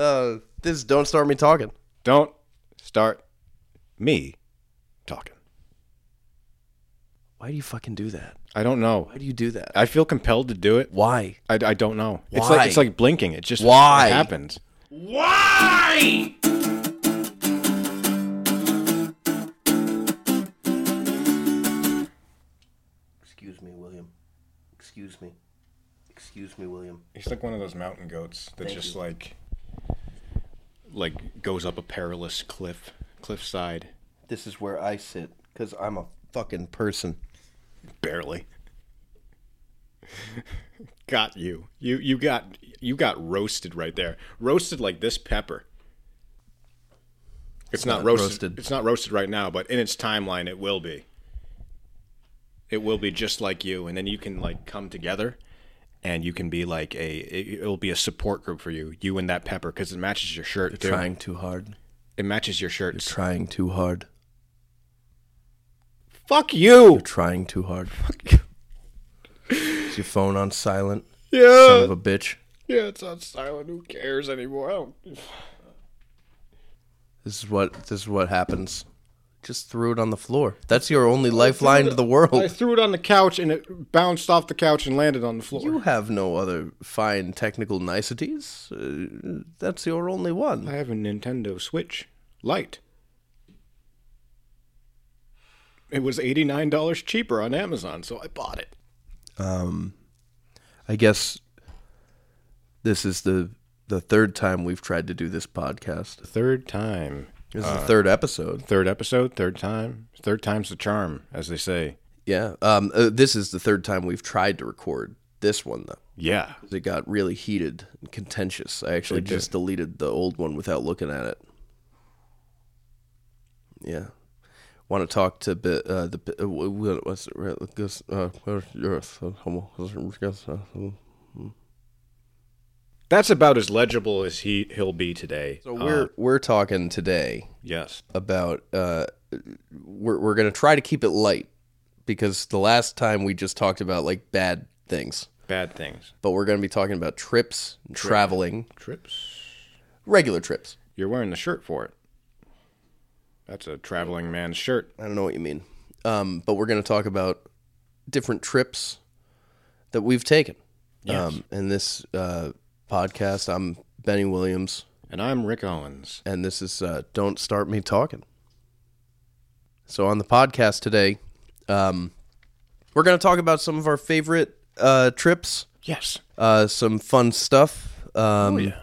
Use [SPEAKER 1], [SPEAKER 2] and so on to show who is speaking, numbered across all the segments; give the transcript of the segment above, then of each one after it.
[SPEAKER 1] Uh, this is don't start me talking.
[SPEAKER 2] Don't start me talking.
[SPEAKER 1] Why do you fucking do that?
[SPEAKER 2] I don't know.
[SPEAKER 1] Why do you do that?
[SPEAKER 2] I feel compelled to do it.
[SPEAKER 1] Why?
[SPEAKER 2] I, I don't know. It's
[SPEAKER 1] Why?
[SPEAKER 2] like it's like blinking. It just
[SPEAKER 1] Why?
[SPEAKER 2] it happens.
[SPEAKER 1] Why? Excuse me, William. Excuse me. Excuse me, William.
[SPEAKER 2] He's like one of those mountain goats that
[SPEAKER 1] Thank
[SPEAKER 2] just
[SPEAKER 1] you.
[SPEAKER 2] like like goes up a perilous cliff cliffside
[SPEAKER 1] This is where I sit because I'm a fucking person.
[SPEAKER 2] barely. got you. You you got you got roasted right there. Roasted like this pepper. It's, not,
[SPEAKER 1] not
[SPEAKER 2] roasted.
[SPEAKER 1] roasted.
[SPEAKER 2] It's not roasted right now, but in its timeline it will be. It will be just like you and then you can like come together and you can be like a it, it'll be a support group for you. You and that pepper cuz it matches your shirt too.
[SPEAKER 1] Trying too hard.
[SPEAKER 2] It matches your shirt.
[SPEAKER 1] Trying too hard.
[SPEAKER 2] Fuck you.
[SPEAKER 1] Trying too hard. Fuck. Is your phone on silent?
[SPEAKER 2] Yeah son
[SPEAKER 1] of a bitch.
[SPEAKER 2] Yeah, it's on silent. Who cares anymore? I don't
[SPEAKER 1] This is what this is what happens. Just threw it on the floor. That's your only lifeline to the world.
[SPEAKER 2] I threw it on the couch and it bounced off the couch and landed on the floor.
[SPEAKER 1] You have no other fine technical niceties. Uh, that's your only one.
[SPEAKER 2] I have a Nintendo Switch Lite. It was $89 cheaper on Amazon, so I bought it.
[SPEAKER 1] Um, I guess this is the the third time we've tried to do this podcast.
[SPEAKER 2] Third time.
[SPEAKER 1] This is the third episode.
[SPEAKER 2] Third episode, third time. Third time's the charm, as they say.
[SPEAKER 1] Yeah. Um, uh, this is the third time we've tried to record this one though.
[SPEAKER 2] Yeah.
[SPEAKER 1] It got really heated and contentious. I actually
[SPEAKER 2] It did.
[SPEAKER 1] just deleted the old one without looking at it. Yeah. Want to talk to uh, the bi- uh, what's it, uh, guess, uh, where's yours? Uh, homo- uh,
[SPEAKER 2] That's about as legible as he he'll be today.
[SPEAKER 1] So we're we're talking today
[SPEAKER 2] yes.
[SPEAKER 1] about uh, we're we're gonna try to keep it light because the last time we just talked about like bad things,
[SPEAKER 2] Bad things.
[SPEAKER 1] but we're gonna be talking about trips, and traveling,
[SPEAKER 2] Trips.
[SPEAKER 1] regular trips.
[SPEAKER 2] You're wearing the shirt for it. That's a traveling man's shirt.
[SPEAKER 1] I don't know what you mean. Um, but we're going to talk about different trips that we've taken.
[SPEAKER 2] Yes.
[SPEAKER 1] Um, in this uh, podcast, I'm Bennie Williams,
[SPEAKER 2] And I'm Rick Owens.
[SPEAKER 1] and this is uh, Don't Start Me Talking. So, on the podcast today, um, we're going to talk about some of our favorite uh, trips,
[SPEAKER 2] Yes.
[SPEAKER 1] uh, some fun stuff, um,
[SPEAKER 2] yeah.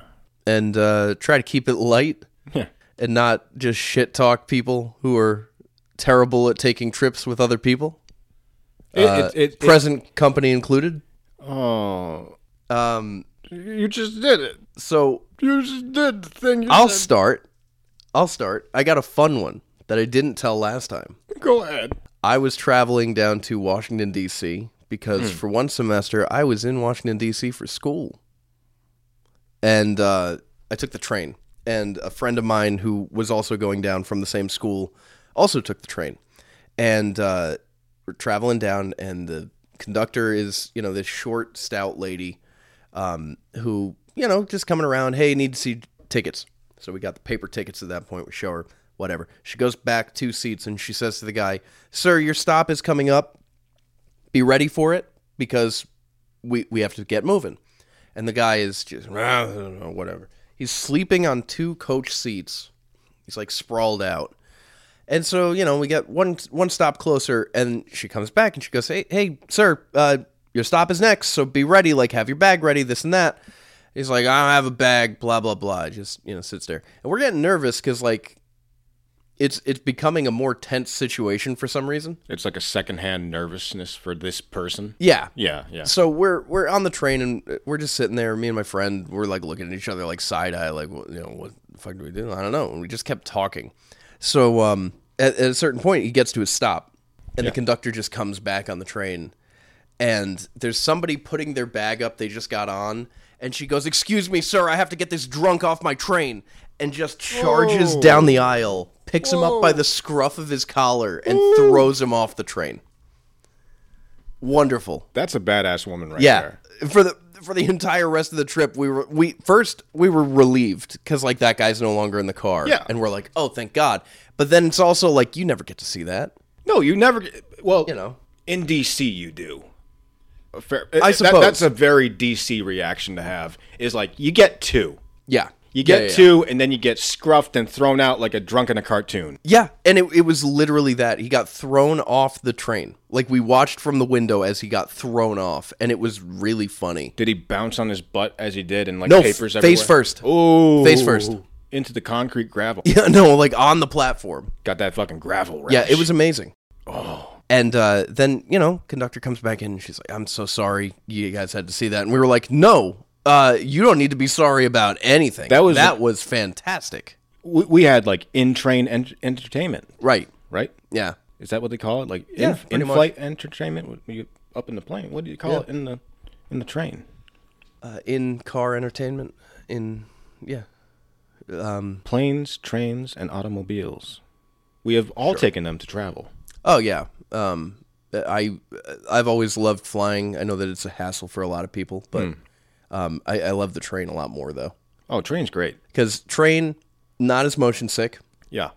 [SPEAKER 1] and uh, try to keep it light
[SPEAKER 2] Yeah.
[SPEAKER 1] and not just shit talk people who are terrible at taking trips with other people.
[SPEAKER 2] It,
[SPEAKER 1] Uh,
[SPEAKER 2] it, it, it-
[SPEAKER 1] present company included.
[SPEAKER 2] oh,
[SPEAKER 1] Um,
[SPEAKER 2] you just did it.
[SPEAKER 1] so
[SPEAKER 2] You just did the thing. You
[SPEAKER 1] I'll
[SPEAKER 2] said.
[SPEAKER 1] start. I'll start. I got a fun one that I didn't tell last time.
[SPEAKER 2] Go ahead.
[SPEAKER 1] I was traveling down to Washington D.C. because
[SPEAKER 2] Hmm.
[SPEAKER 1] for one semester I was in Washington D.C. for school, and uh, I took the train. And a friend of mine who was also going down from the same school also took the train, and uh, we're traveling down. And the conductor is you know this short, stout lady um, who you know just coming around. Hey, need to see tickets. So we got the paper tickets at that point. We show her whatever. She goes back two seats and she says to the guy, "Sir, your stop is coming up. Be ready for it because we we have to get moving." And the guy is just "Ah, I don't know, whatever. He's sleeping on two coach seats. He's like sprawled out. And so, you know, we get one one stop closer, and she comes back and she goes, "Hey, hey, sir, uh, your stop is next, so be ready. Like, have your bag ready. This and that." He's like, "I don't have a bag." Blah blah blah. Just you know, sits there, and we're getting nervous because like, it's it's becoming a more tense situation for some reason.
[SPEAKER 2] It's like a secondhand nervousness for this person.
[SPEAKER 1] Yeah.
[SPEAKER 2] Yeah, yeah.
[SPEAKER 1] So we're we're on the train and we're just sitting there. Me and my friend, we're like looking at each other like side eye, like what, you know, what the fuck do we do? I don't know. And we just kept talking. So um, at, at a certain point, he gets to his stop, and the conductor just comes back on the train, and there's somebody putting their bag up they just got on, and she goes, "Excuse me, sir, I have to get this drunk off my train," and just charges
[SPEAKER 2] Whoa.
[SPEAKER 1] down the aisle, picks him up by the scruff of his collar, and mm. throws him off the train. Wonderful.
[SPEAKER 2] That's a badass woman right
[SPEAKER 1] Yeah.
[SPEAKER 2] there.
[SPEAKER 1] For the for the entire rest of the trip, we were we first we were relieved because like that guy's no longer in the car.
[SPEAKER 2] Yeah.
[SPEAKER 1] and we're like, oh, thank God. But then it's also like you never get to see that.
[SPEAKER 2] No, you never. Well,
[SPEAKER 1] You know.
[SPEAKER 2] in DC, you do. Fair,
[SPEAKER 1] I
[SPEAKER 2] that-
[SPEAKER 1] suppose.
[SPEAKER 2] that's a very DC reaction to have. Is like you get two.
[SPEAKER 1] Yeah,
[SPEAKER 2] You get
[SPEAKER 1] Yeah, yeah,
[SPEAKER 2] two, and then you get scruffed and thrown out like a drunk in a cartoon.
[SPEAKER 1] Yeah, and it, it was literally that he got thrown off the train. Like we watched from the window as he got thrown off, and it was really funny.
[SPEAKER 2] Did he bounce on his butt as he did, and like
[SPEAKER 1] No,
[SPEAKER 2] papers everywhere?
[SPEAKER 1] face first.
[SPEAKER 2] Ooh,
[SPEAKER 1] Face first.
[SPEAKER 2] into the concrete gravel.
[SPEAKER 1] Yeah, no, like on the platform.
[SPEAKER 2] Got that fucking gravel. Rash.
[SPEAKER 1] Yeah, it was amazing. Oh. And uh, then, you know, conductor comes back in and she's like, I'm so sorry you guys had to see that. And we were like, no, uh, you don't need to be sorry about anything.
[SPEAKER 2] That was-
[SPEAKER 1] that was fantastic.
[SPEAKER 2] We, we had like in train ent- entertainment,
[SPEAKER 1] Right.
[SPEAKER 2] right?
[SPEAKER 1] Yeah.
[SPEAKER 2] Is that what they call it? Like
[SPEAKER 1] Yeah,
[SPEAKER 2] in, flight entertainment you up in the plane. What do you call
[SPEAKER 1] Yeah.
[SPEAKER 2] it in the in the train?
[SPEAKER 1] Uh, in car entertainment. In, yeah. Um,
[SPEAKER 2] Planes, trains, and automobiles. We have all taken them to travel.
[SPEAKER 1] Oh, yeah. Um, I, I've always loved flying. I know that it's a hassle for a lot of people, but um, I, I love the train a lot more, though.
[SPEAKER 2] Oh, train's great.
[SPEAKER 1] Because train, not as motion sick.
[SPEAKER 2] Yeah.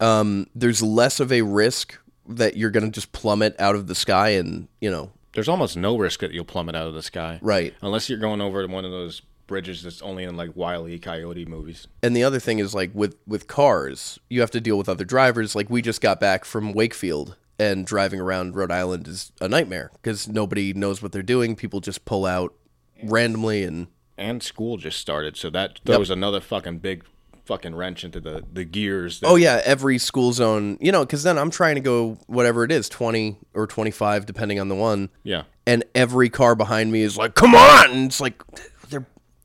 [SPEAKER 1] um, there's less of a risk that you're going to just plummet out of the sky and, you know,
[SPEAKER 2] There's almost no risk that you'll plummet out of the sky.
[SPEAKER 1] Right.
[SPEAKER 2] Unless you're going over to one of those bridges that's only in like Wile E. Coyote movies.
[SPEAKER 1] and the other thing is like with with cars, you have to deal with other drivers. Like we just got back from Wakefield and driving around Rhode Island is a nightmare because nobody knows what they're doing. People just pull out randomly and
[SPEAKER 2] And school just started, so that throws another fucking big fucking wrench into the, the gears. That,
[SPEAKER 1] oh yeah, every school zone, you know, cuz then I'm trying to go whatever it is, 20 or 25 depending on the one.
[SPEAKER 2] yeah.
[SPEAKER 1] and every car behind me is like, "Come on!" And it's like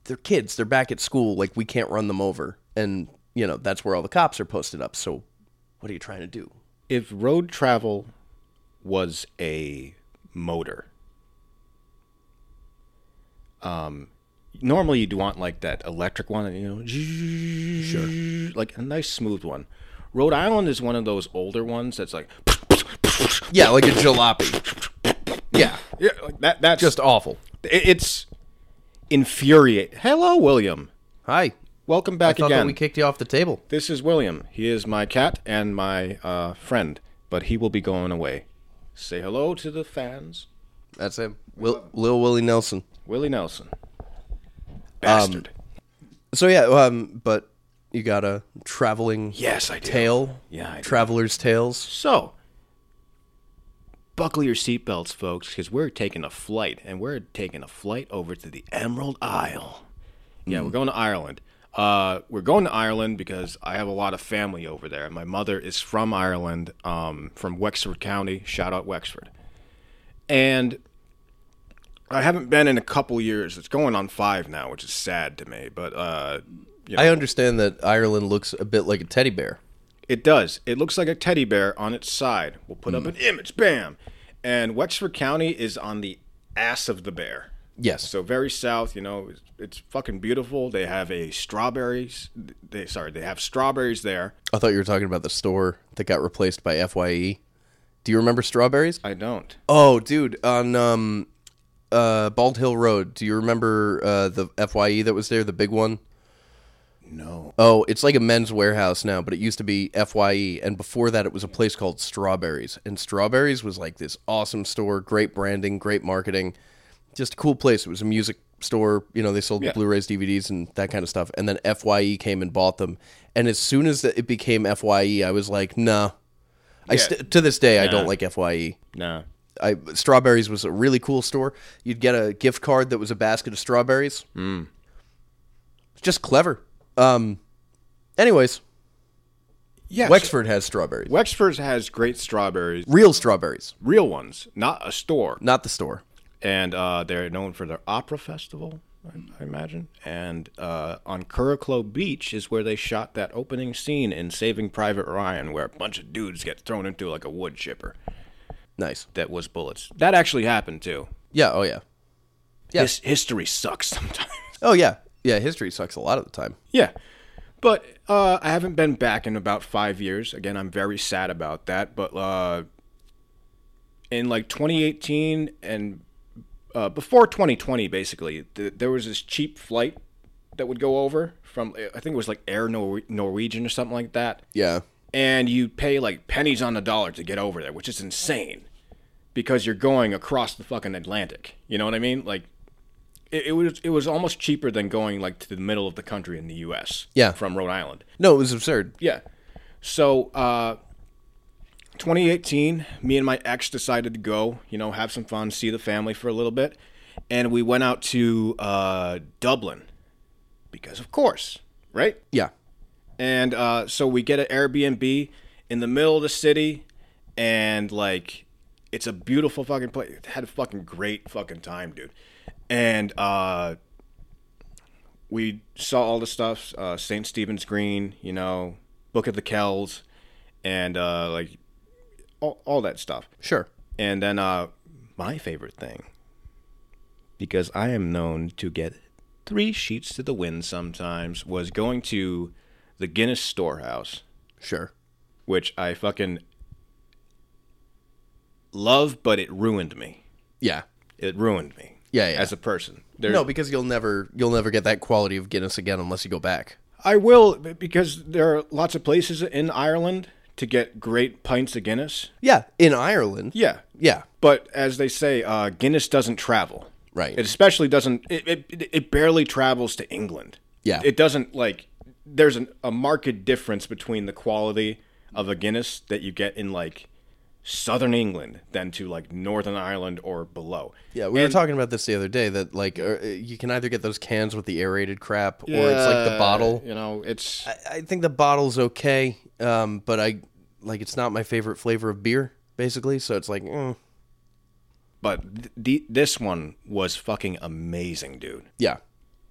[SPEAKER 1] they're kids. They're back at school. Like we can't run them over, and you know that's where all the cops are posted up. So, what are you trying to do?
[SPEAKER 2] If road travel was a motor, um, normally you'd want like that electric one, you know, sure. like a nice smooth one. Rhode Island is one of those older ones that's like,
[SPEAKER 1] Yeah, like a jalopy. Yeah,
[SPEAKER 2] yeah, like that. That's
[SPEAKER 1] just awful.
[SPEAKER 2] It- It's infuriate. Hello, William.
[SPEAKER 1] Hi,
[SPEAKER 2] Welcome
[SPEAKER 1] I
[SPEAKER 2] back
[SPEAKER 1] thought
[SPEAKER 2] again.
[SPEAKER 1] that we kicked you off the table.
[SPEAKER 2] this is William. He is my cat and my uh, friend, but he will be going away. Say hello to the fans.
[SPEAKER 1] That's him, Will, Lil Willie Nelson.
[SPEAKER 2] Willie Nelson. Bastard.
[SPEAKER 1] So yeah, um, but you got a traveling
[SPEAKER 2] yes, I do.
[SPEAKER 1] tale.
[SPEAKER 2] Yeah, I do.
[SPEAKER 1] traveler's tales.
[SPEAKER 2] So, buckle your seatbelts, folks, because we're taking a flight, and we're taking a flight over to the Emerald Isle. Yeah, we're going to Ireland. Uh, we're going to Ireland because I have a lot of family over there. My mother is from Ireland, um, from Wexford County. Shout out Wexford. And I haven't been in a couple years. It's going on five now, which is sad to me. But uh, you know,
[SPEAKER 1] I understand that Ireland looks a bit like a teddy bear.
[SPEAKER 2] It does. It looks like a teddy bear on its side. We'll put up an image. Bam. And Wexford County is on the ass of the bear.
[SPEAKER 1] Yes.
[SPEAKER 2] So very south, you know, it's, it's fucking beautiful. They have a strawberries. They sorry, they have strawberries there.
[SPEAKER 1] I thought you were talking about the store that got replaced by Fye. Do you remember strawberries?
[SPEAKER 2] I don't.
[SPEAKER 1] Oh, dude, on um, uh, Bald Hill Road. Do you remember uh, the Fye that was there, the big one?
[SPEAKER 2] No.
[SPEAKER 1] Oh, it's like a Men's Wearhouse now, but it used to be Fye, and before that, it was a place called Strawberries. And Strawberries was like this awesome store, great branding, great marketing, just a cool place. It was a music store. You know, they sold
[SPEAKER 2] Yeah.
[SPEAKER 1] Blu-rays, DVDs, and that kind of stuff. And then Fye came and bought them. And as soon as it became Fye, I was like, nah. I
[SPEAKER 2] Yeah.
[SPEAKER 1] st- to this day, I don't like Fye.
[SPEAKER 2] No.
[SPEAKER 1] I Strawberries was a really cool store. You'd get a gift card that was a basket of strawberries. Mm. Just clever. Um. Anyways,
[SPEAKER 2] Yes.
[SPEAKER 1] Wexford has strawberries.
[SPEAKER 2] Wexford has great strawberries,
[SPEAKER 1] Real strawberries,
[SPEAKER 2] real ones, not a store.
[SPEAKER 1] not the store.
[SPEAKER 2] and uh, they're known for their opera festival, I, I imagine. And uh, on Curracloe Beach is where they shot that opening scene in Saving Private Ryan, where a bunch of dudes get thrown into like a wood chipper
[SPEAKER 1] Nice.
[SPEAKER 2] that was bullets. That actually happened too.
[SPEAKER 1] Yeah. Oh yeah. Yeah.
[SPEAKER 2] His, history sucks sometimes.
[SPEAKER 1] Oh yeah. Yeah. History sucks a lot of the time.
[SPEAKER 2] yeah, but uh, I haven't been back in about five years. Again, I'm very sad about that. But uh, in like 2018 and uh, before 2020, basically, th- there was this cheap flight that would go over from I think it was like Air Nor- Norwegian or something like that,
[SPEAKER 1] Yeah.
[SPEAKER 2] and you pay like pennies on the dollar to get over there, which is insane because you're going across the fucking Atlantic. You know what I mean? Like it, it was it was almost cheaper than going like to the middle of the country in the U.S.
[SPEAKER 1] Yeah.
[SPEAKER 2] from Rhode Island.
[SPEAKER 1] No, it was absurd.
[SPEAKER 2] Yeah. So, uh, 2018, me and my ex decided to go, you know, have some fun, see the family for a little bit. And we went out to uh, Dublin because, of course, right?
[SPEAKER 1] Yeah.
[SPEAKER 2] And uh, so we get an Airbnb in the middle of the city, and like, it's a beautiful fucking place. Had a fucking great fucking time, dude. And uh, we saw all the stuff, uh, St. Stephen's Green, you know, Book of the Kells, and uh, like all, all that stuff.
[SPEAKER 1] Sure.
[SPEAKER 2] And then uh, my favorite thing, because I am known to get three sheets to the wind sometimes, was going to the Guinness Storehouse,
[SPEAKER 1] Sure.
[SPEAKER 2] which I fucking love, but it ruined me.
[SPEAKER 1] Yeah.
[SPEAKER 2] It ruined me.
[SPEAKER 1] Yeah, yeah.
[SPEAKER 2] As a person. There,
[SPEAKER 1] No, because you'll never you'll never get that quality of Guinness again unless you go back.
[SPEAKER 2] I will because there are lots of places in Ireland to get great pints of Guinness.
[SPEAKER 1] Yeah, in Ireland.
[SPEAKER 2] Yeah,
[SPEAKER 1] Yeah.
[SPEAKER 2] but as they say, uh, Guinness doesn't travel.
[SPEAKER 1] Right.
[SPEAKER 2] It especially doesn't. It, it it barely travels to England.
[SPEAKER 1] Yeah.
[SPEAKER 2] It doesn't like. There's an, a marked difference between the quality of a Guinness that you get in like southern England than to like Northern Ireland or below.
[SPEAKER 1] Yeah, we were talking about this the other day that like uh, you can either get those cans with the aerated crap or it's like the bottle.
[SPEAKER 2] You know, it's
[SPEAKER 1] I, I think the bottle's okay, um, but I like it's not my favorite flavor of beer, basically. So it's like, mm,
[SPEAKER 2] but th- this one was fucking amazing, dude.
[SPEAKER 1] yeah,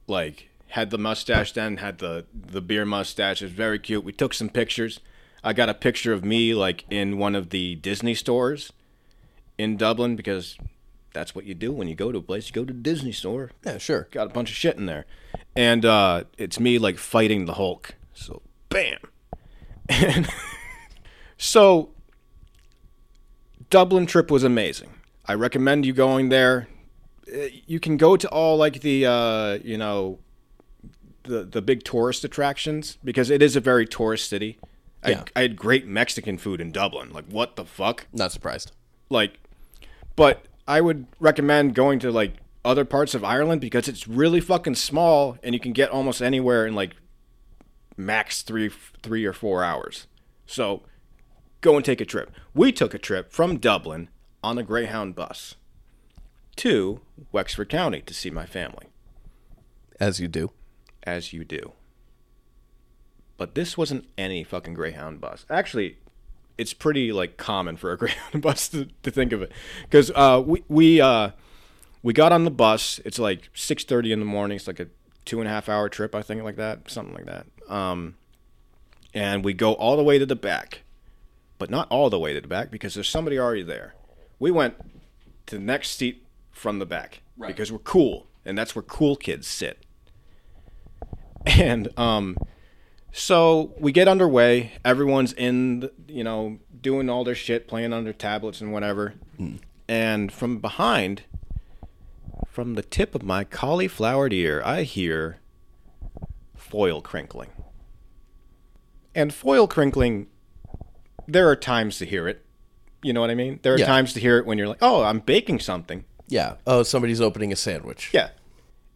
[SPEAKER 2] like had the mustache then had the the beer mustache it was very cute we took some pictures i got a picture of me like in one of the disney stores in dublin because that's what you do when you go to a place. You go to the disney store.
[SPEAKER 1] Yeah, sure.
[SPEAKER 2] got a bunch of shit in there. And uh it's me like fighting the hulk. So bam. And so dublin trip was amazing. I recommend you going there. Uh, you can go to all like the uh you know the the big tourist attractions because it is a very tourist city
[SPEAKER 1] Yeah.
[SPEAKER 2] I had great mexican food in dublin like what the fuck
[SPEAKER 1] Not surprised.
[SPEAKER 2] like but i would recommend going to like other parts of ireland because it's really fucking small and you can get almost anywhere in like max three three or four hours so go and take a trip we took a trip from dublin on a greyhound bus to wexford county to see my family
[SPEAKER 1] As you do.
[SPEAKER 2] as you do. But this wasn't any fucking Greyhound bus. Actually, it's pretty like common for a Greyhound bus to, to think of it, because uh, we we uh, we got on the bus. It's like six thirty in the morning. It's like a two and a half hour trip, I think, like that, something like that. Um, and we go all the way to the back, but not all the way to the back because there's somebody already there. We went to the next seat from the back because we're cool, and that's where cool kids sit. And um, so we get underway. Everyone's in, you know, doing all their shit, playing on their tablets and whatever. And from behind, from the tip of my cauliflowered ear, I hear foil crinkling. And foil crinkling, there are times to hear it. You know what I mean? There are
[SPEAKER 1] Yeah.
[SPEAKER 2] times to hear it when you're like, oh, I'm baking something.
[SPEAKER 1] Yeah. Oh, somebody's opening a sandwich.
[SPEAKER 2] Yeah.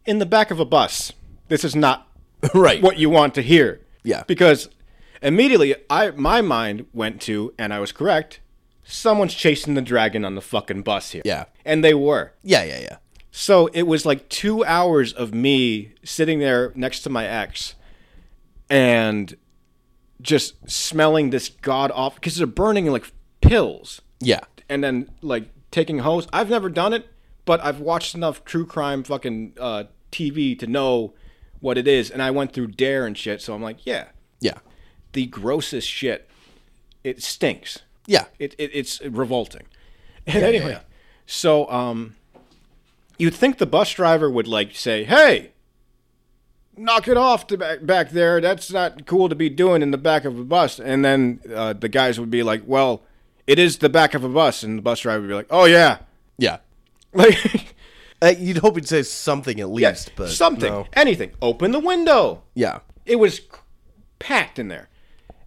[SPEAKER 2] In the back of a bus. This is not
[SPEAKER 1] right.
[SPEAKER 2] what you want to hear.
[SPEAKER 1] Yeah.
[SPEAKER 2] Because immediately I my mind went to, and I was correct, someone's chasing the dragon on the fucking bus here.
[SPEAKER 1] Yeah.
[SPEAKER 2] And they were.
[SPEAKER 1] Yeah, yeah, yeah.
[SPEAKER 2] So it was like two hours of me sitting there next to my ex and just smelling this god off because they're burning like pills
[SPEAKER 1] Yeah.
[SPEAKER 2] and then like taking hose. I've never done it, but I've watched enough true crime fucking uh, TV to know what it is. And I went through Dare and shit, so I'm like, yeah,
[SPEAKER 1] Yeah.
[SPEAKER 2] the grossest shit. It stinks.
[SPEAKER 1] Yeah.
[SPEAKER 2] It, it it's revolting. And anyway,
[SPEAKER 1] yeah.
[SPEAKER 2] so um, you'd think the bus driver would like say, "Hey, knock it off to back back there. That's not cool to be doing in the back of a bus." And then uh, the guys would be like, "Well, it is the back of a bus," and the bus driver would be like, "Oh yeah."
[SPEAKER 1] Yeah.
[SPEAKER 2] Like,
[SPEAKER 1] Uh, you'd hope he'd say something at least, but
[SPEAKER 2] something,
[SPEAKER 1] no.
[SPEAKER 2] anything. Open the window.
[SPEAKER 1] Yeah.
[SPEAKER 2] It was packed in there,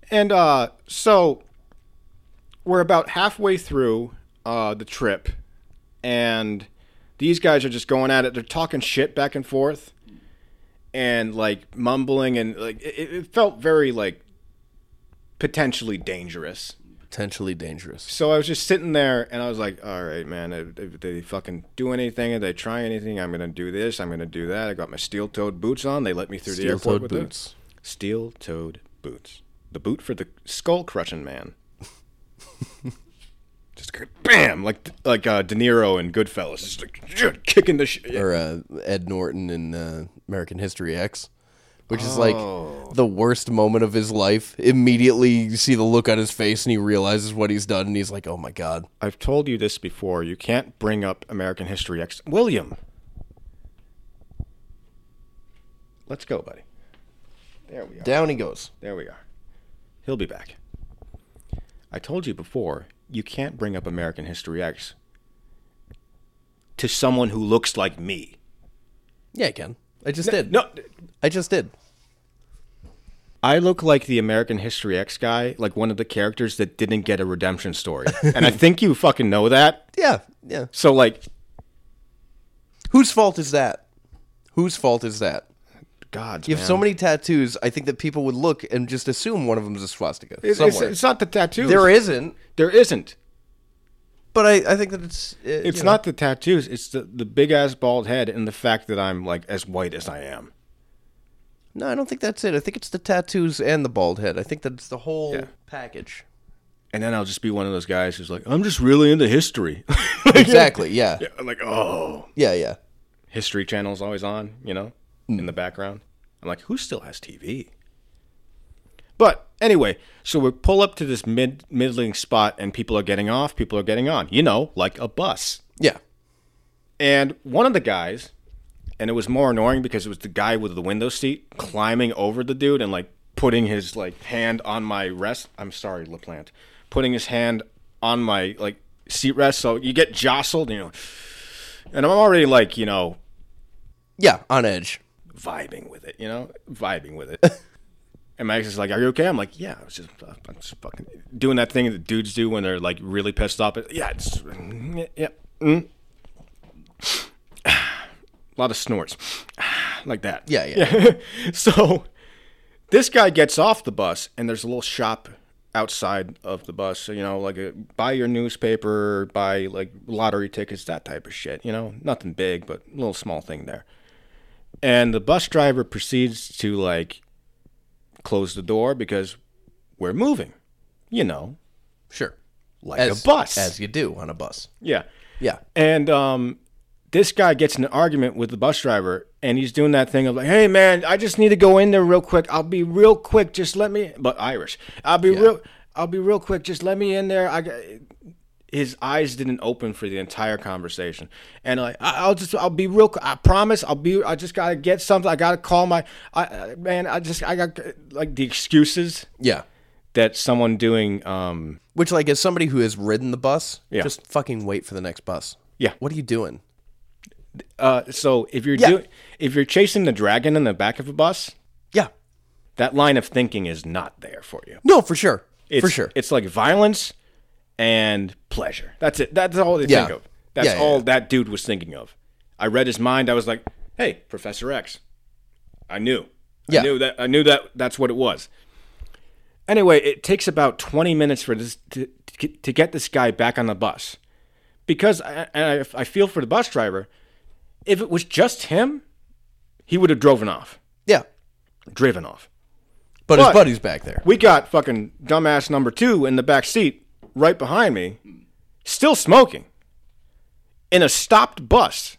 [SPEAKER 2] and uh, so we're about halfway through uh, the trip, and these guys are just going at it. They're talking shit back and forth, and like mumbling, and like it, it felt very like potentially dangerous.
[SPEAKER 1] Potentially dangerous.
[SPEAKER 2] So I was just sitting there, and I was like, "All right, man. If, if they fucking do anything, if they try anything, I'm gonna do this. I'm gonna do that. I got my steel-toed boots on. They let me through the airport
[SPEAKER 1] Steel-toed
[SPEAKER 2] with
[SPEAKER 1] boots.
[SPEAKER 2] it. Steel-toed boots. The boot for the skull-crushing man. just bam, like like uh, De Niro and Goodfellas, just like kicking the shit.
[SPEAKER 1] Or uh, Ed Norton in uh, American History X, which is like
[SPEAKER 2] Oh.
[SPEAKER 1] the worst moment of his life. Immediately, you see the look on his face, and he realizes what he's done, and he's like, "Oh my god."
[SPEAKER 2] I've told you this before. You can't bring up American History X. William. Let's go, buddy. There we are.
[SPEAKER 1] Down he goes.
[SPEAKER 2] There we are. He'll be back. I told you before, you can't bring up American History X to someone who looks like me.
[SPEAKER 1] Yeah, I can. I just did.
[SPEAKER 2] No,
[SPEAKER 1] I just did.
[SPEAKER 2] I look like the American History X guy, like one of the characters that didn't get a redemption story. and I think you fucking know that.
[SPEAKER 1] Yeah, yeah.
[SPEAKER 2] So, like,
[SPEAKER 1] Whose fault is that? Whose fault is that?
[SPEAKER 2] God,
[SPEAKER 1] You have so many tattoos. I think that people would look and just assume one of them is a swastika
[SPEAKER 2] It's, it's,
[SPEAKER 1] somewhere.
[SPEAKER 2] it's not the tattoos.
[SPEAKER 1] there isn't,
[SPEAKER 2] there isn't.
[SPEAKER 1] But I, I think that it's. uh,
[SPEAKER 2] It's
[SPEAKER 1] you know.
[SPEAKER 2] not the tattoos. It's the, the big ass bald head and the fact that I'm like as white as I am.
[SPEAKER 1] No, I don't think that's it. I think it's the tattoos and the bald head. I think that it's the whole
[SPEAKER 2] Yeah.
[SPEAKER 1] package.
[SPEAKER 2] And then I'll just be one of those guys who's like, I'm just really into history.
[SPEAKER 1] Exactly. Yeah.
[SPEAKER 2] Yeah, I'm like, oh.
[SPEAKER 1] Yeah. Yeah.
[SPEAKER 2] History Channel's always on, you know, in the background. I'm like, who still has TV? But anyway, so we pull up to this mid middling spot and people are getting off, people are getting on, you know, like a bus.
[SPEAKER 1] Yeah.
[SPEAKER 2] And one of the guys, and it was more annoying because it was the guy with the window seat climbing over the dude and like putting his like hand on my rest. I'm sorry, LaPlante. Putting his hand on my like seat rest, so you get jostled, you know. And I'm already like, you know,
[SPEAKER 1] Yeah. On edge.
[SPEAKER 2] vibing with it, you know, vibing with it. and Max is like, "Are you okay?" I'm like, "Yeah, I was just, I'm just fucking doing that thing that dudes do when they're like really pissed off." Yeah, it's yeah, mm. a lot of snorts, like that.
[SPEAKER 1] Yeah. Yeah.
[SPEAKER 2] so this guy gets off the bus, and there's a little shop outside of the bus. So, you know, like a, buy your newspaper, buy like lottery tickets, that type of shit. You know, nothing big, but a little small thing there. And the bus driver proceeds to like close the door because we're moving. You know,
[SPEAKER 1] Sure.
[SPEAKER 2] like
[SPEAKER 1] As,
[SPEAKER 2] a bus.
[SPEAKER 1] as you do on a bus.
[SPEAKER 2] yeah.
[SPEAKER 1] Yeah.
[SPEAKER 2] And um, this guy gets in an argument with the bus driver, and he's doing that thing of like, "Hey, man, I just need to go in there real quick. I'll be real quick. Just let me." But Irish, I'll be real. I'll be real quick. Just let me in there. I. got- His eyes didn't open for the entire conversation, and like, I- I'll just, I'll be real. I promise, I'll be. I just gotta get something. I gotta call my. I, I- man, I just, I got like the excuses
[SPEAKER 1] Yeah.
[SPEAKER 2] that someone doing. Um,
[SPEAKER 1] Which, like, as somebody who has ridden the bus,
[SPEAKER 2] Yeah.
[SPEAKER 1] just fucking wait for the next bus.
[SPEAKER 2] Yeah.
[SPEAKER 1] What are you doing?
[SPEAKER 2] uh, so if you're
[SPEAKER 1] Yeah.
[SPEAKER 2] doing, if you're chasing the dragon in the back of a bus,
[SPEAKER 1] Yeah.
[SPEAKER 2] that line of thinking is not there for you.
[SPEAKER 1] No, for sure.
[SPEAKER 2] It's,
[SPEAKER 1] for sure.
[SPEAKER 2] It's like violence and pleasure. That's it. That's all they
[SPEAKER 1] Yeah.
[SPEAKER 2] think of. That's
[SPEAKER 1] Yeah, yeah,
[SPEAKER 2] all that dude was thinking of. I read his mind. I was like, "Hey, Professor X." I knew.
[SPEAKER 1] Yeah.
[SPEAKER 2] I knew that. I knew that. That's what it was. Anyway, it takes about twenty minutes for this to, to get- this guy back on the bus, because I, and I, I feel for the bus driver. If it was just him, he would have driven off.
[SPEAKER 1] Yeah.
[SPEAKER 2] Driven off.
[SPEAKER 1] But,
[SPEAKER 2] But-
[SPEAKER 1] his buddy's back there.
[SPEAKER 2] We got fucking dumbass number two in the back seat, right behind me, still smoking, in a stopped bus.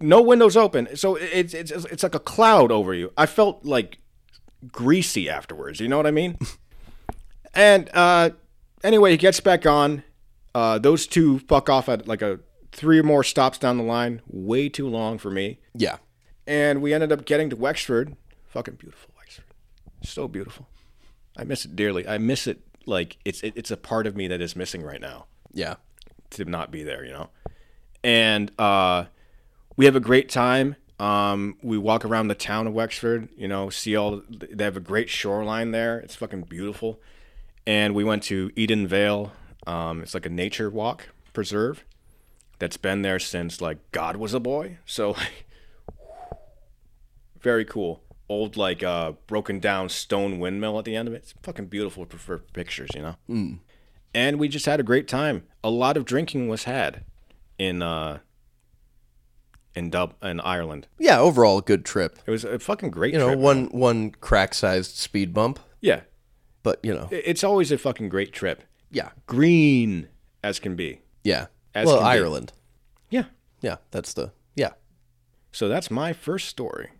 [SPEAKER 2] No windows open, so it's it's it's like a cloud over you. I felt like greasy afterwards. You know what I mean? and uh, anyway, he gets back on. Uh, those two fuck off at like a three or more stops down the line. Way too long for me
[SPEAKER 1] Yeah.
[SPEAKER 2] and we ended up getting to Wexford. Fucking beautiful Wexford, so beautiful. I miss it dearly. I miss it like it's it, it's a part of me that is missing right now
[SPEAKER 1] Yeah.
[SPEAKER 2] to not be there, you know. And uh, we have a great time. Um, we walk around the town of Wexford. You know, see all. They have a great shoreline there. It's fucking beautiful. And we went to Eden Vale. Um, it's like a nature walk preserve that's been there since like God was a boy. So like, very cool. Old like uh, broken down stone windmill at the end of it. It's fucking beautiful for, for pictures, you know. And we just had a great time. A lot of drinking was had in uh, in Dub in Ireland.
[SPEAKER 1] Yeah, overall a good trip.
[SPEAKER 2] It was a fucking great.
[SPEAKER 1] You know,
[SPEAKER 2] trip.
[SPEAKER 1] one one crack sized speed bump,
[SPEAKER 2] yeah,
[SPEAKER 1] but you know,
[SPEAKER 2] it's always a fucking great trip.
[SPEAKER 1] yeah,
[SPEAKER 2] Green as can be.
[SPEAKER 1] yeah.
[SPEAKER 2] As
[SPEAKER 1] well,
[SPEAKER 2] can be.
[SPEAKER 1] Ireland.
[SPEAKER 2] Yeah.
[SPEAKER 1] Yeah, that's the yeah.
[SPEAKER 2] So that's my first story.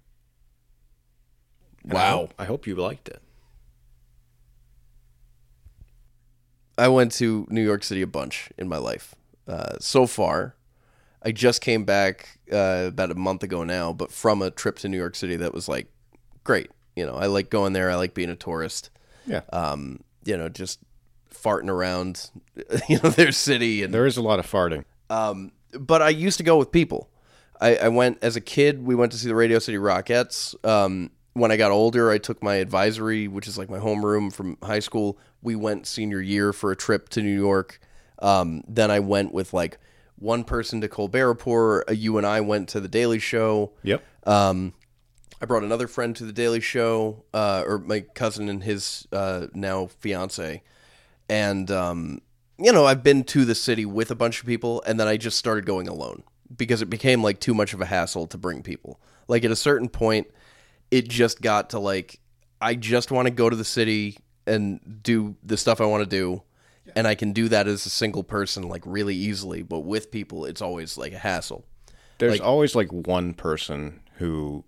[SPEAKER 2] And I
[SPEAKER 1] Wow.
[SPEAKER 2] hope- I hope you liked it.
[SPEAKER 1] I went to New York City a bunch in my life. Uh, so far, I just came back uh, about a month ago now, but from a trip to New York City that was like great. You know, I like going there. I like being a tourist.
[SPEAKER 2] Yeah.
[SPEAKER 1] Um, you know, just farting around, you know, their city and
[SPEAKER 2] There is a lot of farting.
[SPEAKER 1] Um, but I used to go with people. I, I went as a kid. We went to see the Radio City Rockettes. Um, when I got older, I took my advisory, which is like my homeroom from high school. We went senior year for a trip to New York. Um, then I went with like one person to Colbert Report. Uh, You and I went to the Daily Show.
[SPEAKER 2] Yep.
[SPEAKER 1] Um, I brought another friend to the Daily Show, uh, or my cousin and his uh, now fiance, and um, you know I've been to the city with a bunch of people, and then I just started going alone because it became like too much of a hassle to bring people. Like at a certain point, it just got to like I just want to go to the city and do the stuff I want to do. And I can do that as a single person, like really easily. But with people, it's always like a hassle.
[SPEAKER 2] There's always like one person who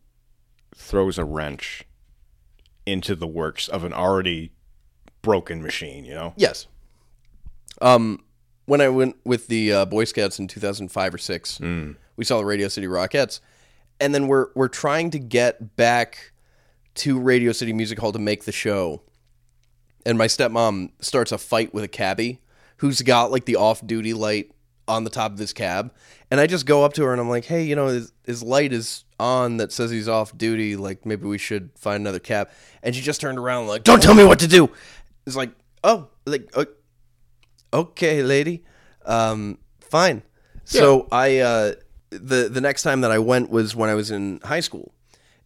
[SPEAKER 2] throws a wrench into the works of an already broken machine, you know?
[SPEAKER 1] Yes. Um, when I went with the uh, Boy Scouts in 2005 or six, we saw the Radio City Rockettes, and then we're we're trying to get back to Radio City Music Hall to make the show, and my stepmom starts a fight with a cabbie who's got like the off-duty light on the top of his cab, and I just go up to her and I'm like, hey, you know, his, his light is on that says he's off duty. Like maybe we should find another cab. And she just turned around like, don't tell me what to do. It's like, oh, like. Uh, okay, lady, um, fine. So I uh, the the next time that I went was when I was in high school,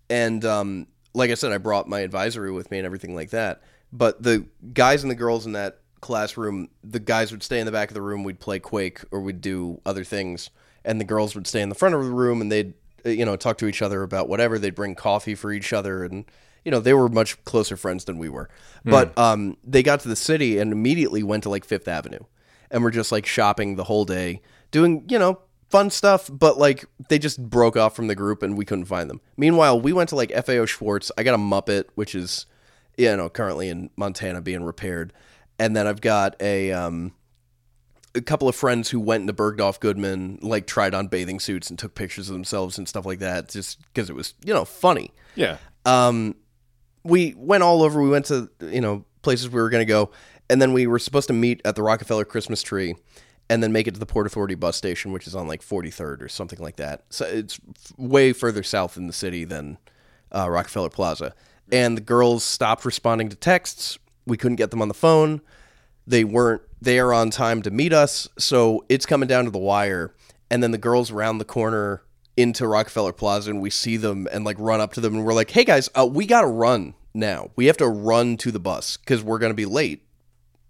[SPEAKER 1] and um, like I said, I brought my advisory with me and everything like that. But the guys and the girls in that classroom, the guys would stay in the back of the room. We'd play Quake or we'd do other things, and the girls would stay in the front of the room and they'd uh, you know talk to each other about whatever. They'd bring coffee for each other and. You know, they were much closer friends than we were. But um, they got to the city and immediately went to like Fifth Avenue and we're just like shopping the whole day, doing, you know, fun stuff, but like they just broke off from the group and we couldn't find them. Meanwhile, we went to like FAO Schwarz. I got a Muppet, which is, you know, currently in Montana being repaired. And then I've got a, um, a couple of friends who went into Bergdorf Goodman, like tried on bathing suits and took pictures of themselves and stuff like that, just because it was, you know, funny
[SPEAKER 2] Yeah.
[SPEAKER 1] um, we went all over. We went to you know places we were going to go, and then we were supposed to meet at the Rockefeller Christmas tree, and then make it to the Port Authority bus station, which is on like 43rd or something like that. So it's way further south in the city than uh, Rockefeller Plaza. And the girls stopped responding to texts. We couldn't get them on the phone. They weren't there on time to meet us, so it's coming down to the wire. And then the girls round the corner into Rockefeller Plaza, and we see them and like run up to them, and we're like, "Hey guys, uh, we gotta run now. We have to run to the bus because we're gonna be late.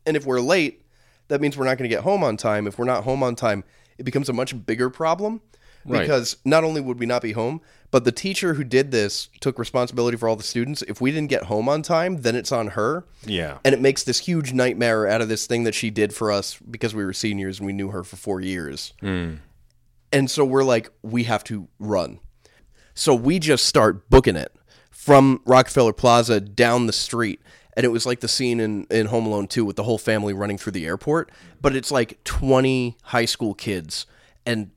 [SPEAKER 1] And if we're late, that means we're not gonna get home on time. If we're not home on time, it becomes a much bigger problem."
[SPEAKER 2] Right.
[SPEAKER 1] Because not only would we not be home, but the teacher who did this took responsibility for all the students. If we didn't get home on time, then it's on her
[SPEAKER 2] Yeah.
[SPEAKER 1] and it makes this huge nightmare out of this thing that she did for us because we were seniors and we knew her for four years. Hmm. And so we're like, we have to run. So we just start booking it from Rockefeller Plaza down the street. And it was like the scene in, in Home Alone 2 with the whole family running through the airport. But it's like 20 high school kids and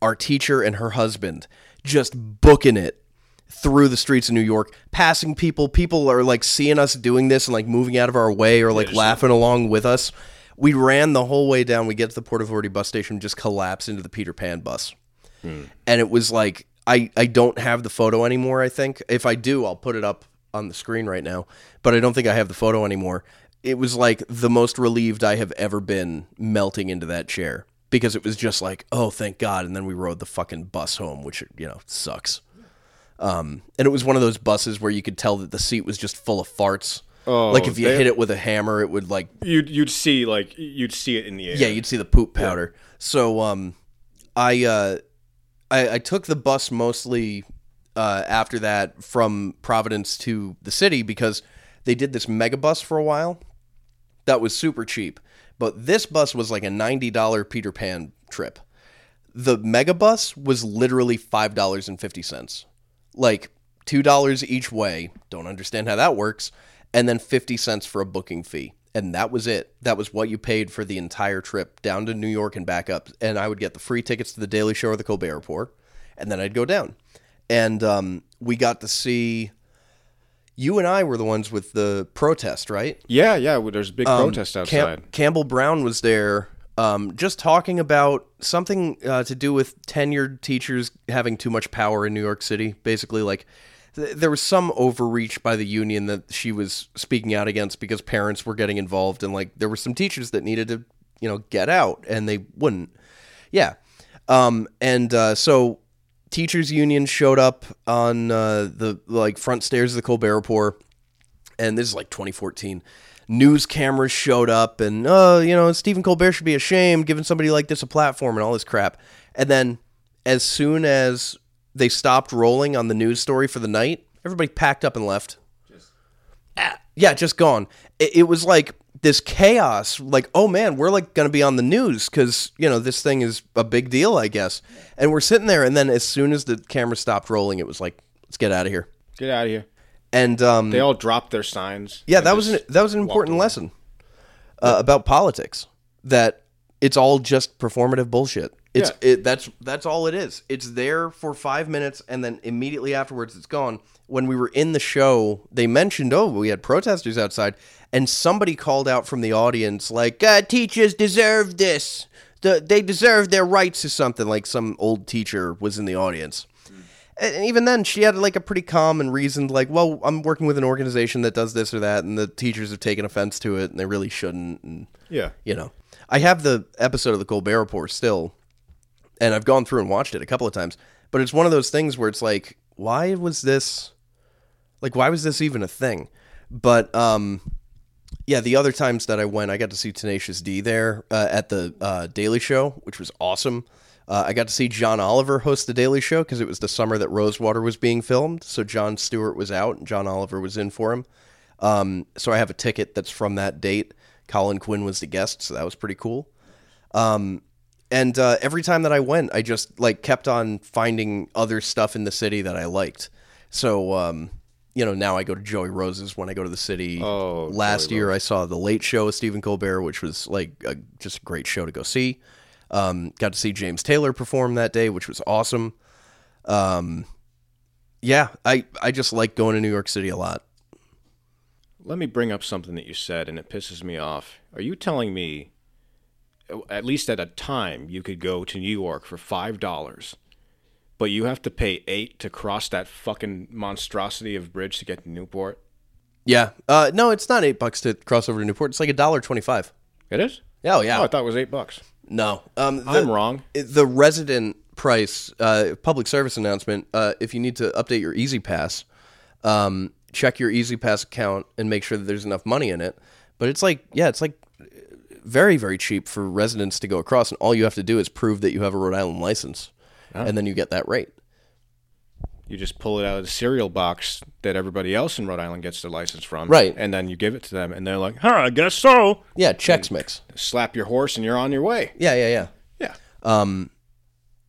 [SPEAKER 1] our teacher and her husband just booking it through the streets of New York, passing people. People are like seeing us doing this and like moving out of our way or like laughing along with us. We ran the whole way down. We get to the Port Authority bus station, just collapse into the Peter Pan bus. Hmm. and it was like I I don't have the photo anymore. I think if I do, I'll put it up on the screen right now. But I don't think I have the photo anymore. It was like the most relieved I have ever been melting into that chair because it was just like, oh, thank God. And then we rode the fucking bus home, which you know sucks. Um, and it was one of those buses where you could tell that the seat was just full of farts.
[SPEAKER 2] Oh,
[SPEAKER 1] like if you
[SPEAKER 2] they-
[SPEAKER 1] hit it with a hammer, it would like
[SPEAKER 2] You'd you'd see like you'd see it in the air.
[SPEAKER 1] yeah, you'd see the poop powder. So um, I uh, I, I took the bus mostly uh, after that from Providence to the city because they did this mega bus for a while. That was super cheap, but this bus was like a ninety dollar Peter Pan trip. The mega bus was literally five dollars and fifty cents, like two dollars each way. Don't understand how that works, and then fifty cents for a booking fee, and that was it. That was what you paid for the entire trip down to New York and back up. And I would get the free tickets to the Daily Show or the Colbert Report, and then I'd go down, and um, we got to see. You and I were the ones with the protest, right?
[SPEAKER 2] yeah, yeah. well, There's a big protest
[SPEAKER 1] Um, Cam-
[SPEAKER 2] outside.
[SPEAKER 1] Campbell Brown was there, um, just talking about something uh, to do with tenured teachers having too much power in New York City. Basically, like th- there was some overreach by the union that she was speaking out against because parents were getting involved, and like there were some teachers that needed to, you know, get out, and they wouldn't. Yeah, um, and uh, so teachers union showed up on uh, the like front stairs of the Colbert Report and this is like 2014. News cameras showed up, and oh, you know, Stephen Colbert should be ashamed giving somebody like this a platform and all this crap. And then, as soon as they stopped rolling on the news story for the night, everybody packed up and left. Ah, yeah, just gone. It, it was like this chaos. Like, oh man, we're like going to be on the news because you know this thing is a big deal, I guess. And we're sitting there, and then as soon as the camera stopped rolling, it was like, let's get out of here.
[SPEAKER 2] Get out of here.
[SPEAKER 1] And um,
[SPEAKER 2] They all dropped their signs.
[SPEAKER 1] yeah, that was an, that was an important
[SPEAKER 2] away.
[SPEAKER 1] lesson uh, about politics. That it's all just performative bullshit. It's it, that's that's all it is. It's there for five minutes, and then immediately afterwards, it's gone. When we were in the show, they mentioned, "Oh, we had protesters outside," and somebody called out from the audience, like, uh, "Teachers deserve this. The, they deserve their rights," or something. Like some old teacher was in the audience. And even then, she had like a pretty calm and reasoned, like, well, I'm working with an organization that does this or that, and the teachers have taken offense to it, and they really shouldn't. And,
[SPEAKER 2] Yeah.
[SPEAKER 1] you know, I have the episode of the Colbert Report still, and I've gone through and watched it a couple of times, but it's one of those things where it's like, why was this, like, why was this even a thing? But, um, yeah, the other times that I went, I got to see Tenacious D there uh, at the uh, Daily Show, which was awesome. Uh, I got to see John Oliver host the Daily Show because it was the summer that Rosewater was being filmed. So Jon Stewart was out and John Oliver was in for him. Um, so I have a ticket that's from that date. Colin Quinn was the guest, so that was pretty cool. Um, and uh, every time that I went, I just like kept on finding other stuff in the city that I liked. So um, you know, now I go to Joey Rose's when I go to the city.
[SPEAKER 2] Oh,
[SPEAKER 1] last
[SPEAKER 2] Joey
[SPEAKER 1] year I saw the Late Show with Stephen Colbert, which was like a, just a great show to go see. Um, got to see James Taylor perform that day, which was awesome. Um, yeah, I I just like going to New York City a lot.
[SPEAKER 2] Let me bring up something that you said, and it pisses me off. Are you telling me, at least at a time, you could go to New York for five dollars, but you have to pay eight to cross that fucking monstrosity of bridge to get to Newport?
[SPEAKER 1] Yeah, uh, no, it's not eight bucks to cross over to Newport. It's like a dollar twenty-five.
[SPEAKER 2] It is.
[SPEAKER 1] Oh yeah,
[SPEAKER 2] Oh, I thought it was eight bucks.
[SPEAKER 1] no. Um, the,
[SPEAKER 2] I'm wrong.
[SPEAKER 1] the resident price uh, public service announcement uh, if you need to update your E-ZPass um, check your E-ZPass account and make sure that there's enough money in it but it's like yeah it's like very very cheap for residents to go across and all you have to do is prove that you have a rhode island license and then you get that rate
[SPEAKER 2] You just pull it out of the cereal box that everybody else in Rhode Island gets their license from,
[SPEAKER 1] Right.
[SPEAKER 2] And then you give it to them, and they're like, "Huh, I guess so."
[SPEAKER 1] yeah checks mix
[SPEAKER 2] Slap your horse, and you're on your way.
[SPEAKER 1] yeah yeah yeah
[SPEAKER 2] Yeah.
[SPEAKER 1] Um,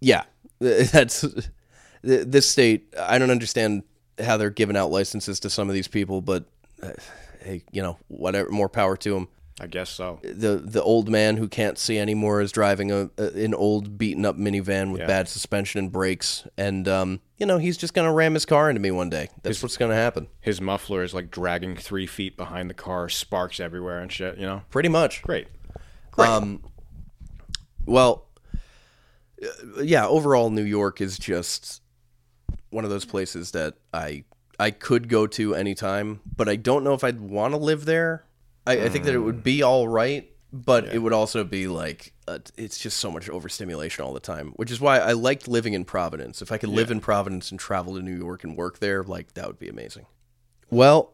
[SPEAKER 1] yeah that's this state i don't understand how they're giving out licenses to some of these people but uh, hey you know whatever more power to them
[SPEAKER 2] I guess so.
[SPEAKER 1] the the old man who can't see anymore is driving a, a an old beaten up minivan with
[SPEAKER 2] Yeah.
[SPEAKER 1] bad suspension and brakes and um you know he's just gonna ram his car into me one day that's what's gonna happen
[SPEAKER 2] His muffler is like dragging three feet behind the car, sparks everywhere and shit. You know,
[SPEAKER 1] pretty much
[SPEAKER 2] great.
[SPEAKER 1] Um, well, yeah, overall, New York is just one of those places that I I could go to anytime, but I don't know if I'd want to live there. I, I think that it would be all right, but it would also be like uh it's just so much overstimulation all the time, which is why I liked living in Providence. If I could live in Providence and travel to New York and work there, like that would be amazing. Well,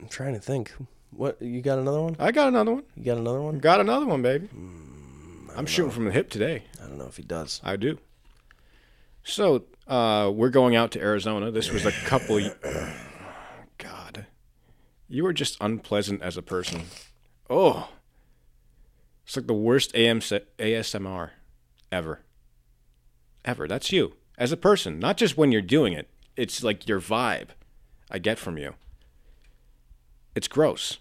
[SPEAKER 1] I'm trying to think. What you got another one?
[SPEAKER 2] I got another one.
[SPEAKER 1] You got another one?
[SPEAKER 2] Got another one, baby. I'm shooting from the hip today.
[SPEAKER 1] I don't know if he does.
[SPEAKER 2] I do. So uh, we're going out to Arizona. This was a couple. You are just unpleasant as a person. Oh, it's like the worst AM ASMR ever. Ever. That's you as a person, not just when you're doing it. It's like your vibe I get from you. It's gross,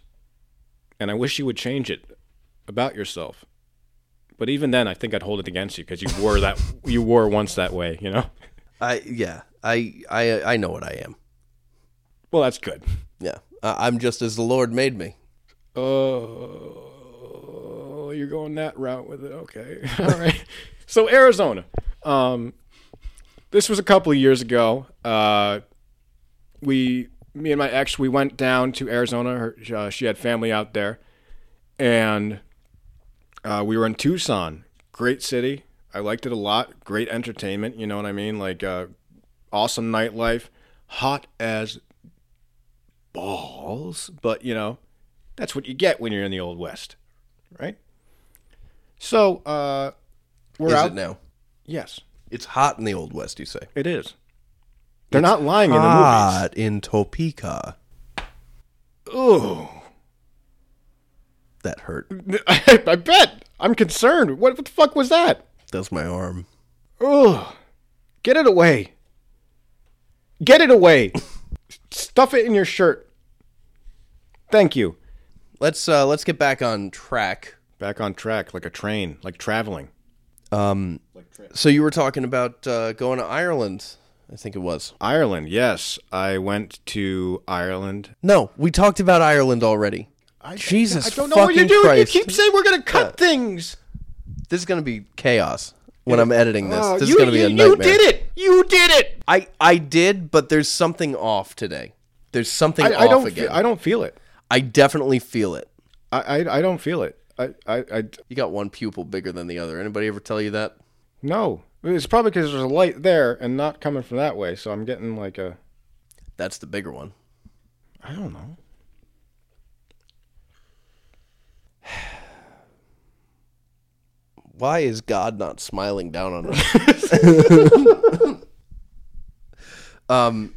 [SPEAKER 2] and I wish you would change it about yourself. But even then, I think I'd hold it against you because you were that you were once that way. You know.
[SPEAKER 1] I yeah. I I I know what I am.
[SPEAKER 2] Well, that's good.
[SPEAKER 1] Yeah. Uh, I'm just as the Lord made me.
[SPEAKER 2] Oh, you're going that route with it. Okay. All right. so Arizona. Um, this was a couple of years ago. Uh, we, me and my ex, we went down to Arizona. Her, uh, she had family out there, and uh, we were in Tucson. Great city. I liked it a lot. Great entertainment. You know what I mean? Like uh, awesome nightlife. Hot as balls, but you know, that's what you get when you're in the old west, right? So uh, we're
[SPEAKER 1] Is
[SPEAKER 2] out
[SPEAKER 1] it now?
[SPEAKER 2] Yes,
[SPEAKER 1] It's hot in the old west. You say.
[SPEAKER 2] it is. They're not lying in the movies.
[SPEAKER 1] Hot in Topeka.
[SPEAKER 2] Ooh,
[SPEAKER 1] That hurt.
[SPEAKER 2] I, I bet. I'm concerned. What, what the fuck was that?
[SPEAKER 1] That's my arm.
[SPEAKER 2] Ugh. Get it away. Get it away. Stuff it in your shirt. Thank you.
[SPEAKER 1] Let's uh let's get back on track.
[SPEAKER 2] Back on track, like a train, like traveling.
[SPEAKER 1] Um so you were talking about uh going to Ireland, I think it was.
[SPEAKER 2] Ireland, yes. I went to Ireland.
[SPEAKER 1] No, we talked about Ireland already. I, Jesus
[SPEAKER 2] I don't know what you're doing.
[SPEAKER 1] Christ.
[SPEAKER 2] You keep saying we're going to cut things.
[SPEAKER 1] This is going to be chaos when I'm editing this.
[SPEAKER 2] Oh,
[SPEAKER 1] this
[SPEAKER 2] you,
[SPEAKER 1] is going to be a nightmare.
[SPEAKER 2] You did it. You did it.
[SPEAKER 1] I I did, but there's something off today. There's something
[SPEAKER 2] I,
[SPEAKER 1] off
[SPEAKER 2] I don't.
[SPEAKER 1] again.
[SPEAKER 2] Feel, I don't feel it.
[SPEAKER 1] I definitely feel it.
[SPEAKER 2] I, I, I don't feel it. I, I, I,
[SPEAKER 1] You got one pupil bigger than the other. Anybody ever tell you that?
[SPEAKER 2] no. It's probably because there's a light there and not coming from that way. So I'm getting like a.
[SPEAKER 1] That's the bigger one.
[SPEAKER 2] I don't know.
[SPEAKER 1] Why is God not smiling down on us? um,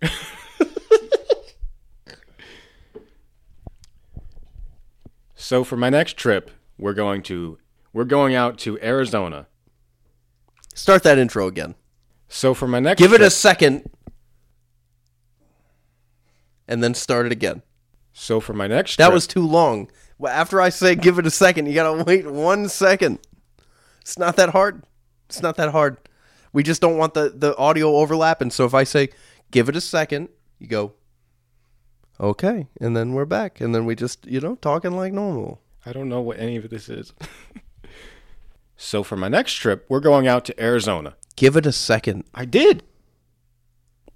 [SPEAKER 2] So for my next trip, we're going to we're going out to Arizona.
[SPEAKER 1] start that intro again.
[SPEAKER 2] So for my next
[SPEAKER 1] Give it
[SPEAKER 2] trip,
[SPEAKER 1] a second, and then start it again.
[SPEAKER 2] so for my next
[SPEAKER 1] That
[SPEAKER 2] trip,
[SPEAKER 1] was too long. Well, After I say give it a second, you gotta wait one second. It's not that hard. It's not that hard. We just don't want the, the audio overlapping. So if I say give it a second, you go, okay, and then we're back, and then we just you know talking like normal.
[SPEAKER 2] I don't know what any of this is. so for my next trip, we're going out to Arizona.
[SPEAKER 1] Give it a second.
[SPEAKER 2] I did.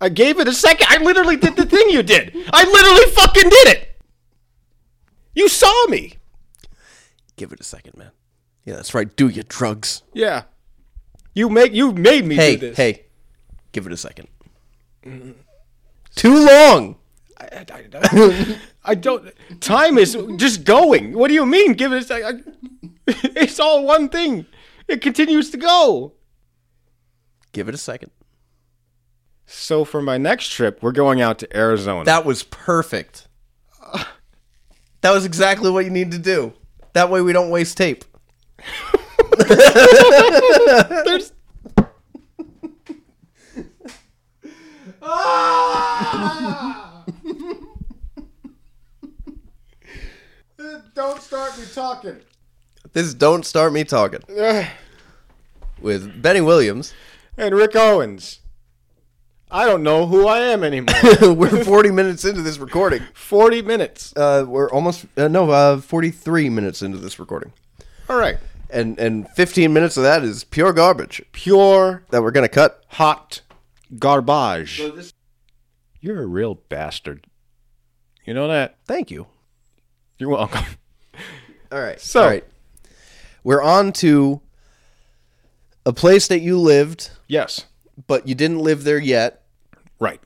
[SPEAKER 2] I gave it a second. I literally did the thing you did. I literally fucking did it. You saw me.
[SPEAKER 1] Give it a second, man. Yeah, that's right. Do your drugs.
[SPEAKER 2] Yeah. You make you made me
[SPEAKER 1] Hey,
[SPEAKER 2] do this.
[SPEAKER 1] hey, give it a second. Too long.
[SPEAKER 2] I, I- I- I don't. Time is just going. What do you mean? Give it a second. It's all one thing. It continues to go.
[SPEAKER 1] Give it a second.
[SPEAKER 2] So for my next trip, we're going out to Arizona.
[SPEAKER 1] That was perfect. That was exactly what you need to do. That way we don't waste tape.
[SPEAKER 2] There's. Don't start me talking.
[SPEAKER 1] This is Don't Start Me Talking with Bennie Williams.
[SPEAKER 2] And Rick Owens. I don't know who I am anymore.
[SPEAKER 1] we're 40 minutes into this recording.
[SPEAKER 2] 40 minutes.
[SPEAKER 1] Uh, we're almost, uh, no, uh, 43 minutes into this recording.
[SPEAKER 2] All right.
[SPEAKER 1] and and 15 minutes of that is pure garbage
[SPEAKER 2] Pure
[SPEAKER 1] that we're gonna cut.
[SPEAKER 2] hot garbage. You're a real bastard. You know that?
[SPEAKER 1] Thank you.
[SPEAKER 2] You're welcome.
[SPEAKER 1] All right.
[SPEAKER 2] So-
[SPEAKER 1] All right. We're on to a place that you lived,
[SPEAKER 2] yes.
[SPEAKER 1] but you didn't live there yet.
[SPEAKER 2] Right.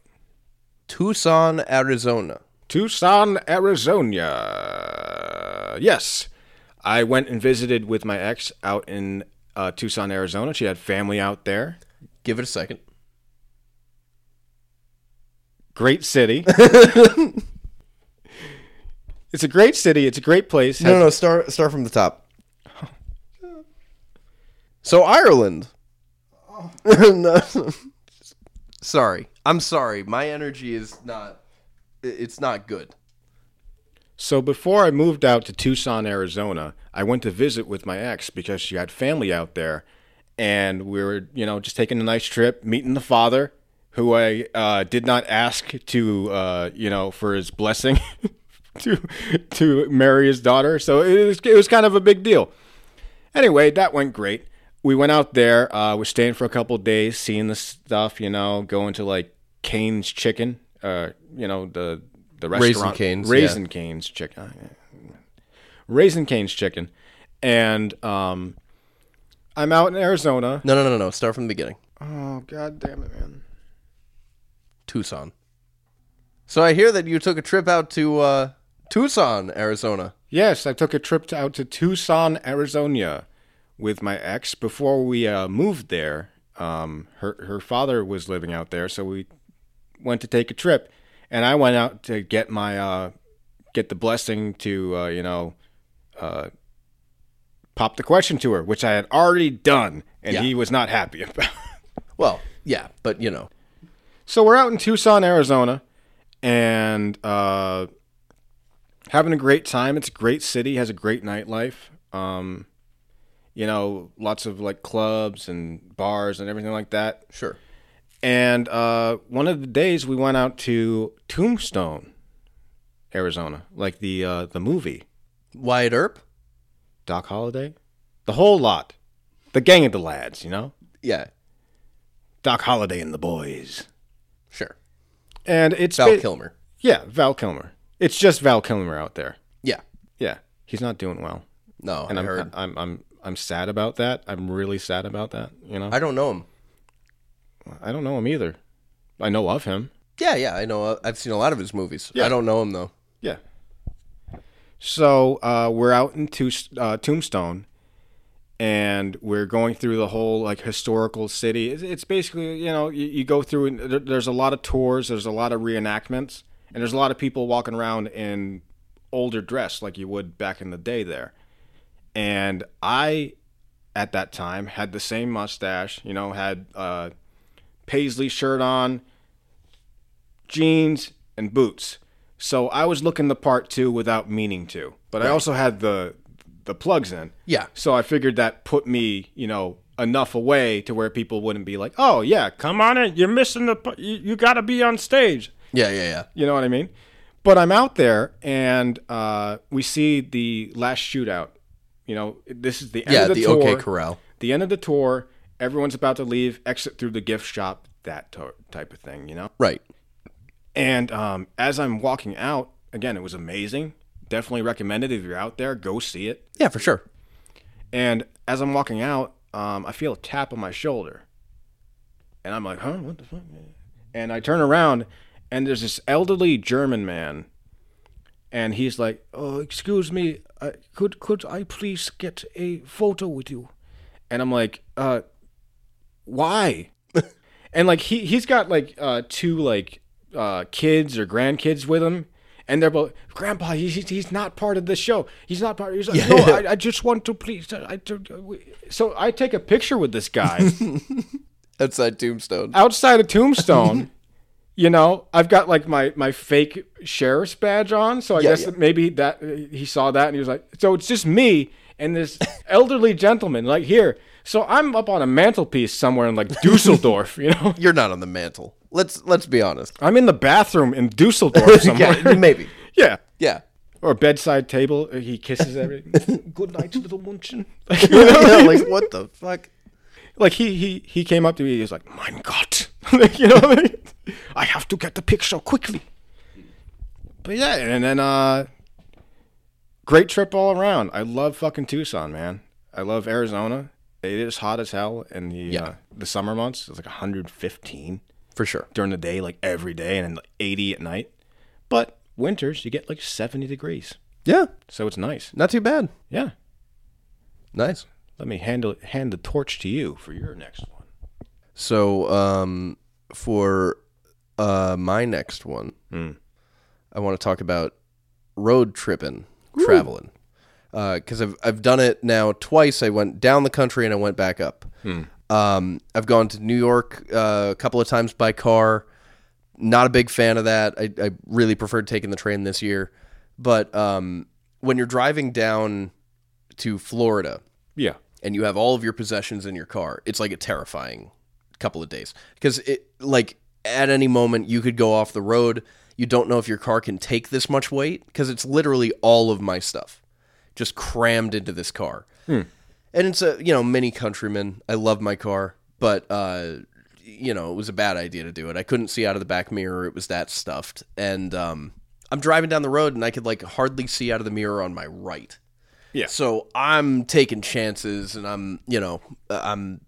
[SPEAKER 1] Tucson, Arizona.
[SPEAKER 2] Tucson, Arizona. Yes. I went and visited with my ex out in uh, Tucson, Arizona. She had family out there.
[SPEAKER 1] Give it a second.
[SPEAKER 2] Great city. it's a great city. It's a great place.
[SPEAKER 1] No, no, start start from the top. So Ireland. No. sorry, I'm sorry. My energy is not. It's not good.
[SPEAKER 2] So before I moved out to Tucson, Arizona, I went to visit with my ex because she had family out there, and we were, you know, just taking a nice trip, meeting the father, who I uh, did not ask to, uh, you know, for his blessing to to marry his daughter. So it was it was kind of a big deal. Anyway, that went great. We went out there. Uh, we're staying for a couple of days, seeing the stuff, you know, going to like Cane's Chicken, uh, you know, the the restaurant,
[SPEAKER 1] Cane's,
[SPEAKER 2] Raising Cane's Chicken, Raising Cane's Chicken, and um, I'm out in Arizona.
[SPEAKER 1] No, no, no, no. Start from the beginning.
[SPEAKER 2] Oh God damn it, man!
[SPEAKER 1] Tucson. So I hear that you took a trip out to uh, Tucson, Arizona.
[SPEAKER 2] Yes, I took a trip to, out to Tucson, Arizona, with my ex. Before we uh, moved there, um, her her father was living out there, so we went to take a trip, and I went out to get my uh, get the blessing to uh, you know uh, pop the question to her, which I had already done, and
[SPEAKER 1] Yeah.
[SPEAKER 2] he was not happy about.
[SPEAKER 1] Well, yeah, but you know,
[SPEAKER 2] So we're out in Tucson, Arizona, and uh, having a great time. It's a great city, has a great nightlife. Um, you know, lots of like clubs and bars and everything like that.
[SPEAKER 1] sure.
[SPEAKER 2] And uh, one of the days we went out to Tombstone, Arizona, like the uh, the movie
[SPEAKER 1] Wyatt Earp.
[SPEAKER 2] Doc Holliday, the whole lot, the gang of the lads. You know,
[SPEAKER 1] Yeah,
[SPEAKER 2] Doc Holliday and the boys.
[SPEAKER 1] sure.
[SPEAKER 2] And it's
[SPEAKER 1] Val
[SPEAKER 2] ba-
[SPEAKER 1] Kilmer.
[SPEAKER 2] Yeah, Val Kilmer. It's just Val Kilmer out there.
[SPEAKER 1] Yeah.
[SPEAKER 2] Yeah, he's not doing well,
[SPEAKER 1] No,
[SPEAKER 2] and
[SPEAKER 1] I
[SPEAKER 2] I'm,
[SPEAKER 1] heard.
[SPEAKER 2] I'm I'm I'm sad about that. I'm really sad about that. You know,
[SPEAKER 1] I don't know him.
[SPEAKER 2] I don't know him either. I know of him.
[SPEAKER 1] Yeah, yeah, I know. uh, I've seen a lot of his movies.
[SPEAKER 2] Yeah.
[SPEAKER 1] I don't know him though.
[SPEAKER 2] Yeah. So uh, we're out in Tus- uh, Tombstone, and we're going through the whole like historical city. It's, it's basically you know you, you go through and there, there's a lot of tours, there's a lot of reenactments, and there's a lot of people walking around in older dress like you would back in the day there. And I, at that time, had the same mustache. You know, had uh, paisley shirt on, jeans, and boots. So I was looking the part too without meaning to. But I also had the the plugs in.
[SPEAKER 1] Yeah.
[SPEAKER 2] So I figured that put me, you know, enough away to where people wouldn't be like, "Oh yeah, come on in. You're missing the. You, you got to be on stage."
[SPEAKER 1] Yeah, yeah, yeah.
[SPEAKER 2] You know what I mean? But I'm out there and uh, we see the last shootout. You know, this is the end
[SPEAKER 1] Yeah,
[SPEAKER 2] of the,
[SPEAKER 1] the
[SPEAKER 2] tour.
[SPEAKER 1] OK Corral.
[SPEAKER 2] The end of the tour. Everyone's about to leave. Exit through the gift shop. That to- type of thing. You know.
[SPEAKER 1] Right.
[SPEAKER 2] And um, as I'm walking out, again, it was amazing. Definitely recommend it if you're out there. Go see it.
[SPEAKER 1] Yeah, for sure.
[SPEAKER 2] And as I'm walking out, um, I feel a tap on my shoulder. And I'm like, huh? What the fuck? And I turn around, and there's this elderly German man. And he's like, oh, excuse me, uh, could, could I please get a photo with you? And I'm like, uh, why? and like, he, he's got like uh, two like uh, kids or grandkids with him. And they're both, Grandpa, he's, he's- not part of the show. He's not part. He's like, no, I, I just want to please. I, so I take a picture with this guy
[SPEAKER 1] Outside Tombstone.
[SPEAKER 2] outside of Tombstone. you know, I've got like my my fake sheriff's badge on, so I
[SPEAKER 1] Yeah,
[SPEAKER 2] guess
[SPEAKER 1] yeah.
[SPEAKER 2] that maybe that he saw that and he was like, so it's just me and this elderly gentleman like here. So I'm up on a mantelpiece somewhere in like Dusseldorf. you know,
[SPEAKER 1] You're not on the mantle. Let's let's be honest.
[SPEAKER 2] I'm in the bathroom in Dusseldorf somewhere.
[SPEAKER 1] yeah, maybe.
[SPEAKER 2] yeah.
[SPEAKER 1] Yeah.
[SPEAKER 2] or bedside table. uh, He kisses everything. Good night, little munchin.
[SPEAKER 1] yeah, like what the fuck?
[SPEAKER 2] like he he he came up to me. He was like, "Mein Gott," Like, you know, what I, mean? I have to get the picture quickly. But yeah, and then uh, great trip all around. I love fucking Tucson, man. I love Arizona. It is hot as hell in the
[SPEAKER 1] Yeah.
[SPEAKER 2] uh, the summer months. It's like 115
[SPEAKER 1] For sure.
[SPEAKER 2] during the day, like every day, and then like 80 at night. But winters, you get like 70 degrees,
[SPEAKER 1] Yeah,
[SPEAKER 2] so it's nice.
[SPEAKER 1] not too bad.
[SPEAKER 2] Yeah.
[SPEAKER 1] Nice.
[SPEAKER 2] Let me handle hand the torch to you for your next one.
[SPEAKER 1] So, um, for uh, my next one, I want to talk about road tripping, traveling, because I've I've done it now twice. I went down the country and I went back up. Um, I've gone to New York uh, a couple of times by car. Not a big fan of that. I, I really preferred taking the train this year. But um, when you're driving down to Florida,
[SPEAKER 2] Yeah.
[SPEAKER 1] and you have all of your possessions in your car, it's like a terrifying couple of days because it like at any moment you could go off the road. You don't know if your car can take this much weight because it's literally all of my stuff just crammed into this car. And it's a you know mini countryman. I love my car, but uh, you know it was a bad idea to do it. I couldn't see out of the back mirror; it was that stuffed. And um, I'm driving down the road, and I could like hardly see out of the mirror on my right.
[SPEAKER 2] Yeah.
[SPEAKER 1] So I'm taking chances, and I'm you know I'm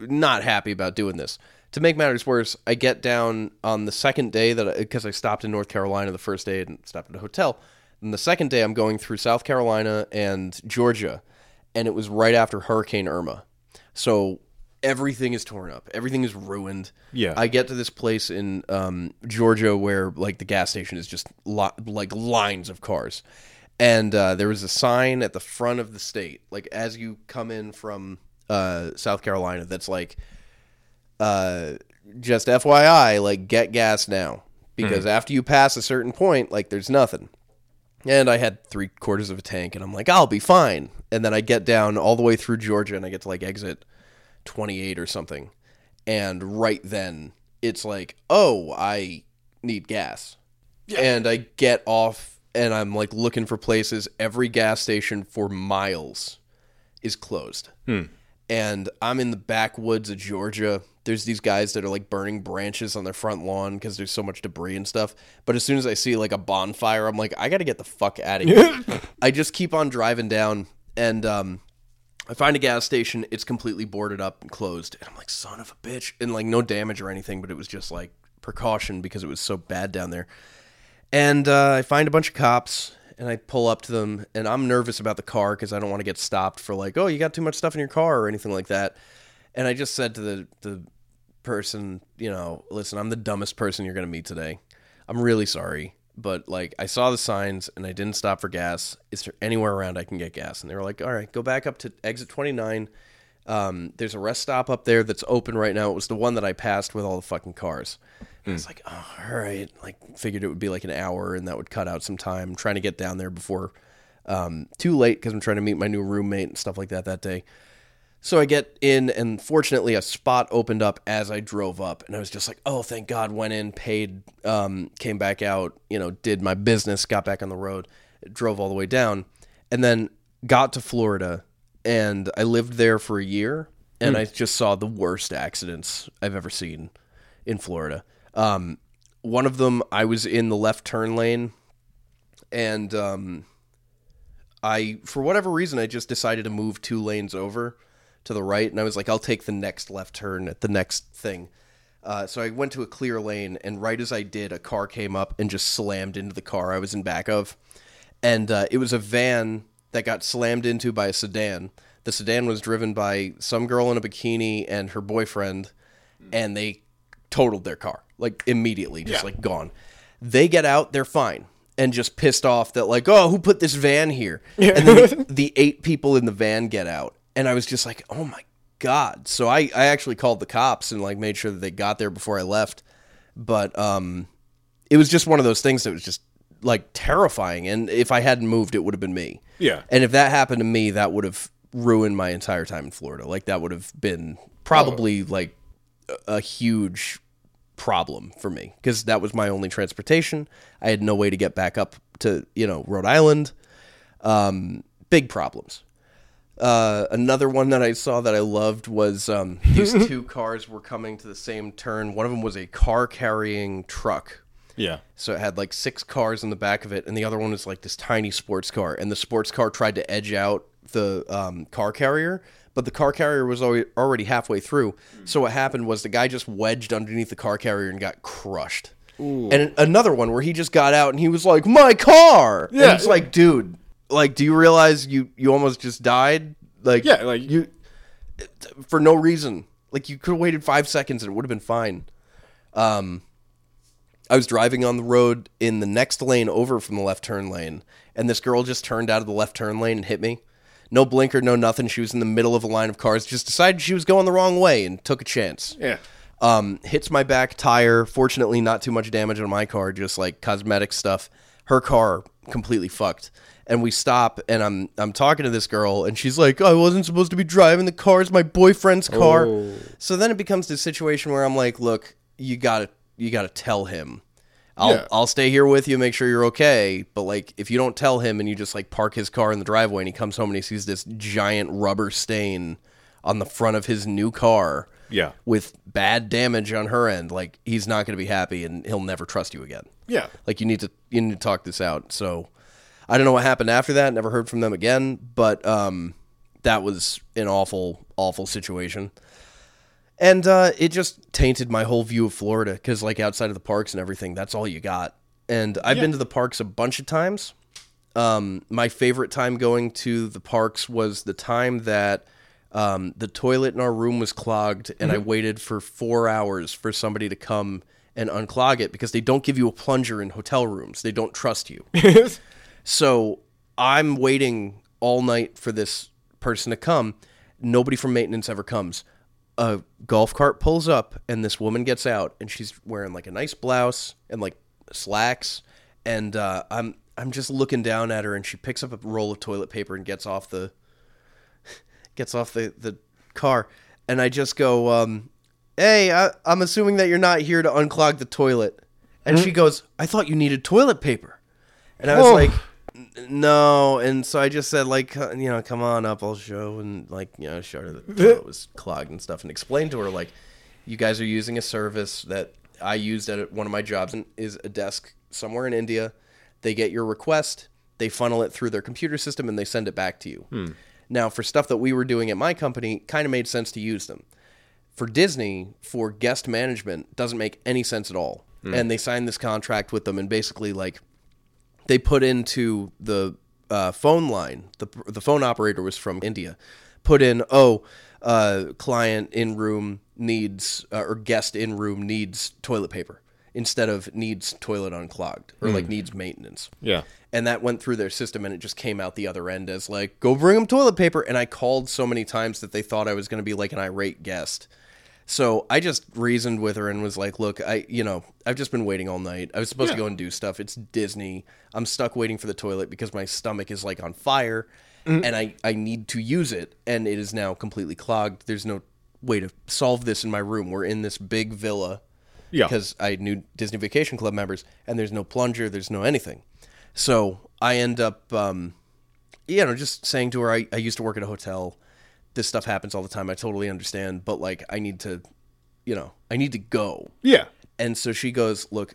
[SPEAKER 1] not happy about doing this. To make matters worse, I get down on the second day that because I, stopped in North Carolina the first day and stopped at a hotel. And the second day, I'm going through South Carolina and Georgia, and it was right after Hurricane Irma. So everything is torn up, everything is ruined.
[SPEAKER 2] Yeah.
[SPEAKER 1] I get to this place in um, Georgia where like the gas station is just lo- like lines of cars, and uh, there was a sign at the front of the state, like as you come in from uh, South Carolina, that's like uh, just FYI, like get gas now because after you pass a certain point, like there's nothing. And I had three quarters of a tank, and I'm like, I'll be fine. And then I get down all the way through Georgia, and I get to like exit 28 or something. And right then, it's like, oh, I need gas. Yeah. And I get off, and I'm like looking for places. Every gas station for miles is closed and I'm in the backwoods of Georgia. There's these guys that are like burning branches on their front lawn because there's so much debris and stuff. But as soon as I see like a bonfire, I'm like, I got to get the fuck out of here. I just keep on driving down, and um, I find a gas station. It's completely boarded up and closed, and I'm like, son of a bitch, and like no damage or anything, but it was just like precaution because it was so bad down there. And uh, I find a bunch of cops and I pull up to them and I'm nervous about the car because I don't want to get stopped for like, oh, you got too much stuff in your car or anything like that. And I just said to the the person, you know, listen, I'm the dumbest person you're gonna meet today. I'm really sorry, but like I saw the signs and I didn't stop for gas. Is there anywhere around I can get gas? And they were like, all right, go back up to exit 29. Um, there's a rest stop up there that's open right now. It was the one that I passed with all the fucking cars. I was like, oh, all right. Like, figured it would be like an hour, and that would cut out some time. trying to get down there before um, too late because I'm trying to meet my new roommate and stuff like that that day. So I get in, and fortunately, a spot opened up as I drove up, and I was just like, "Oh, thank God!" Went in, paid, um, came back out, you know, did my business, got back on the road, drove all the way down, and then got to Florida, and I lived there for a year, and I just saw the worst accidents I've ever seen in Florida. Um, one of them, I was in the left turn lane, and um, I, for whatever reason, I just decided to move two lanes over to the right, and I was like, I'll take the next left turn at the next thing. Uh, so I went to a clear lane, and right as I did, a car came up and just slammed into the car I was in back of, and uh, it was a van that got slammed into by a sedan. The sedan was driven by some girl in a bikini and her boyfriend, and they totaled their car like immediately, just
[SPEAKER 2] Yeah.
[SPEAKER 1] like gone. They get out, they're fine, and just pissed off that like, oh, who put this van here? Yeah. And then the, the eight people in the van get out, and I was just like, oh my god. So I I actually called the cops and like made sure that they got there before I left, but um, it was just one of those things that was just like terrifying. And if I hadn't moved, it would have been me.
[SPEAKER 2] Yeah.
[SPEAKER 1] And if that happened to me, that would have ruined my entire time in Florida. Like that would have been probably like a, huge problem for me because that was my only transportation. I had no way to get back up to you know Rhode Island. Um, big problems. Uh, another one that I saw that I loved was um, these two cars were coming to the same turn. One of them was a car carrying truck.
[SPEAKER 2] Yeah.
[SPEAKER 1] So it had like six cars in the back of it, and the other one was like this tiny sports car. And the sports car tried to edge out the um, car carrier, but the car carrier was already halfway through. So what happened was the guy just wedged underneath the car carrier and got crushed. And another one where he just got out and he was like, "My car!"
[SPEAKER 2] Yeah.
[SPEAKER 1] and it's like, dude, like, do you realize you you almost just died? Like,
[SPEAKER 2] Yeah, like-
[SPEAKER 1] you for no reason. Like you could have waited five seconds and it would have been fine. Um, I was driving on the road in the next lane over from the left turn lane, and this girl just turned out of the left turn lane and hit me. No blinker, no nothing. She was in the middle of a line of cars. Just decided she was going the wrong way and took a chance.
[SPEAKER 2] Yeah.
[SPEAKER 1] Um, hits my back tire. Fortunately, not too much damage on my car, just like cosmetic stuff. Her car completely fucked. And we stop, and I'm I'm talking to this girl, and she's like, "I wasn't supposed to be driving the car. It's my boyfriend's car."
[SPEAKER 2] Oh.
[SPEAKER 1] So then it becomes this situation where I'm like, "Look, you gotta you gotta tell him. I'll
[SPEAKER 2] Yeah.
[SPEAKER 1] I'll stay here with you, make sure you're okay. But like, if you don't tell him, and you just like park his car in the driveway, and he comes home and he sees this giant rubber stain on the front of his new car."
[SPEAKER 2] Yeah.
[SPEAKER 1] with bad damage on her end, like he's not going to be happy and he'll never trust you again.
[SPEAKER 2] Yeah.
[SPEAKER 1] Like you need to you need to talk this out. So I don't know what happened after that. Never heard from them again. But um, that was an awful awful situation. And uh, it just tainted my whole view of Florida because, like, outside of the parks and everything, that's all you got. And I've been to the parks a bunch of times. Um, my favorite time going to the parks was the time that um, the toilet in our room was clogged, and I waited for four hours for somebody to come and unclog it because they don't give you a plunger in hotel rooms. They don't trust you. So I'm waiting all night for this person to come. Nobody from maintenance ever comes. A golf cart pulls up, and this woman gets out, and she's wearing like a nice blouse and like slacks. And uh, I'm I'm just looking down at her, and she picks up a roll of toilet paper and gets off the gets off the the car, and I just go, um, "Hey, I, I'm assuming that you're not here to unclog the toilet." And she goes, "I thought you needed toilet paper," and I was
[SPEAKER 2] Oh.
[SPEAKER 1] like, "N- "No." And so I just said, like, uh, you know, come on up, I'll show, and like, you know, showed her the toilet was clogged and stuff, and explained to her like, you guys are using a service that I used at one of my jobs, and is a desk somewhere in India. They get your request, they funnel it through their computer system, and they send it back to you. Now, for stuff that we were doing at my company, kind of made sense to use them. For Disney, for guest management, doesn't make any sense at all. And they signed this contract with them, and basically, like, they put into the uh, phone line. The the phone operator was from India. Put in, oh, uh, client in room needs uh, or guest in room needs toilet paper instead of needs toilet unclogged or like needs maintenance
[SPEAKER 2] Yeah.
[SPEAKER 1] and that went through their system and it just came out the other end as like go bring them toilet paper and i called so many times that they thought i was going to be like an irate guest so i just reasoned with her and was like look i you know i've just been waiting all night i was supposed to go and do stuff it's disney i'm stuck waiting for the toilet because my stomach is like on fire
[SPEAKER 2] Mm-hmm.
[SPEAKER 1] and i i need to use it and it is now completely clogged there's no way to solve this in my room we're in this big villa
[SPEAKER 2] Yeah.
[SPEAKER 1] because I knew Disney Vacation Club members, and there's no plunger, there's no anything. So I end up, um, you know, just saying to her, I, I used to work at a hotel. This stuff happens all the time. I totally understand, but like, I need to, you know, I need to go.
[SPEAKER 2] Yeah.
[SPEAKER 1] And so she goes, Look,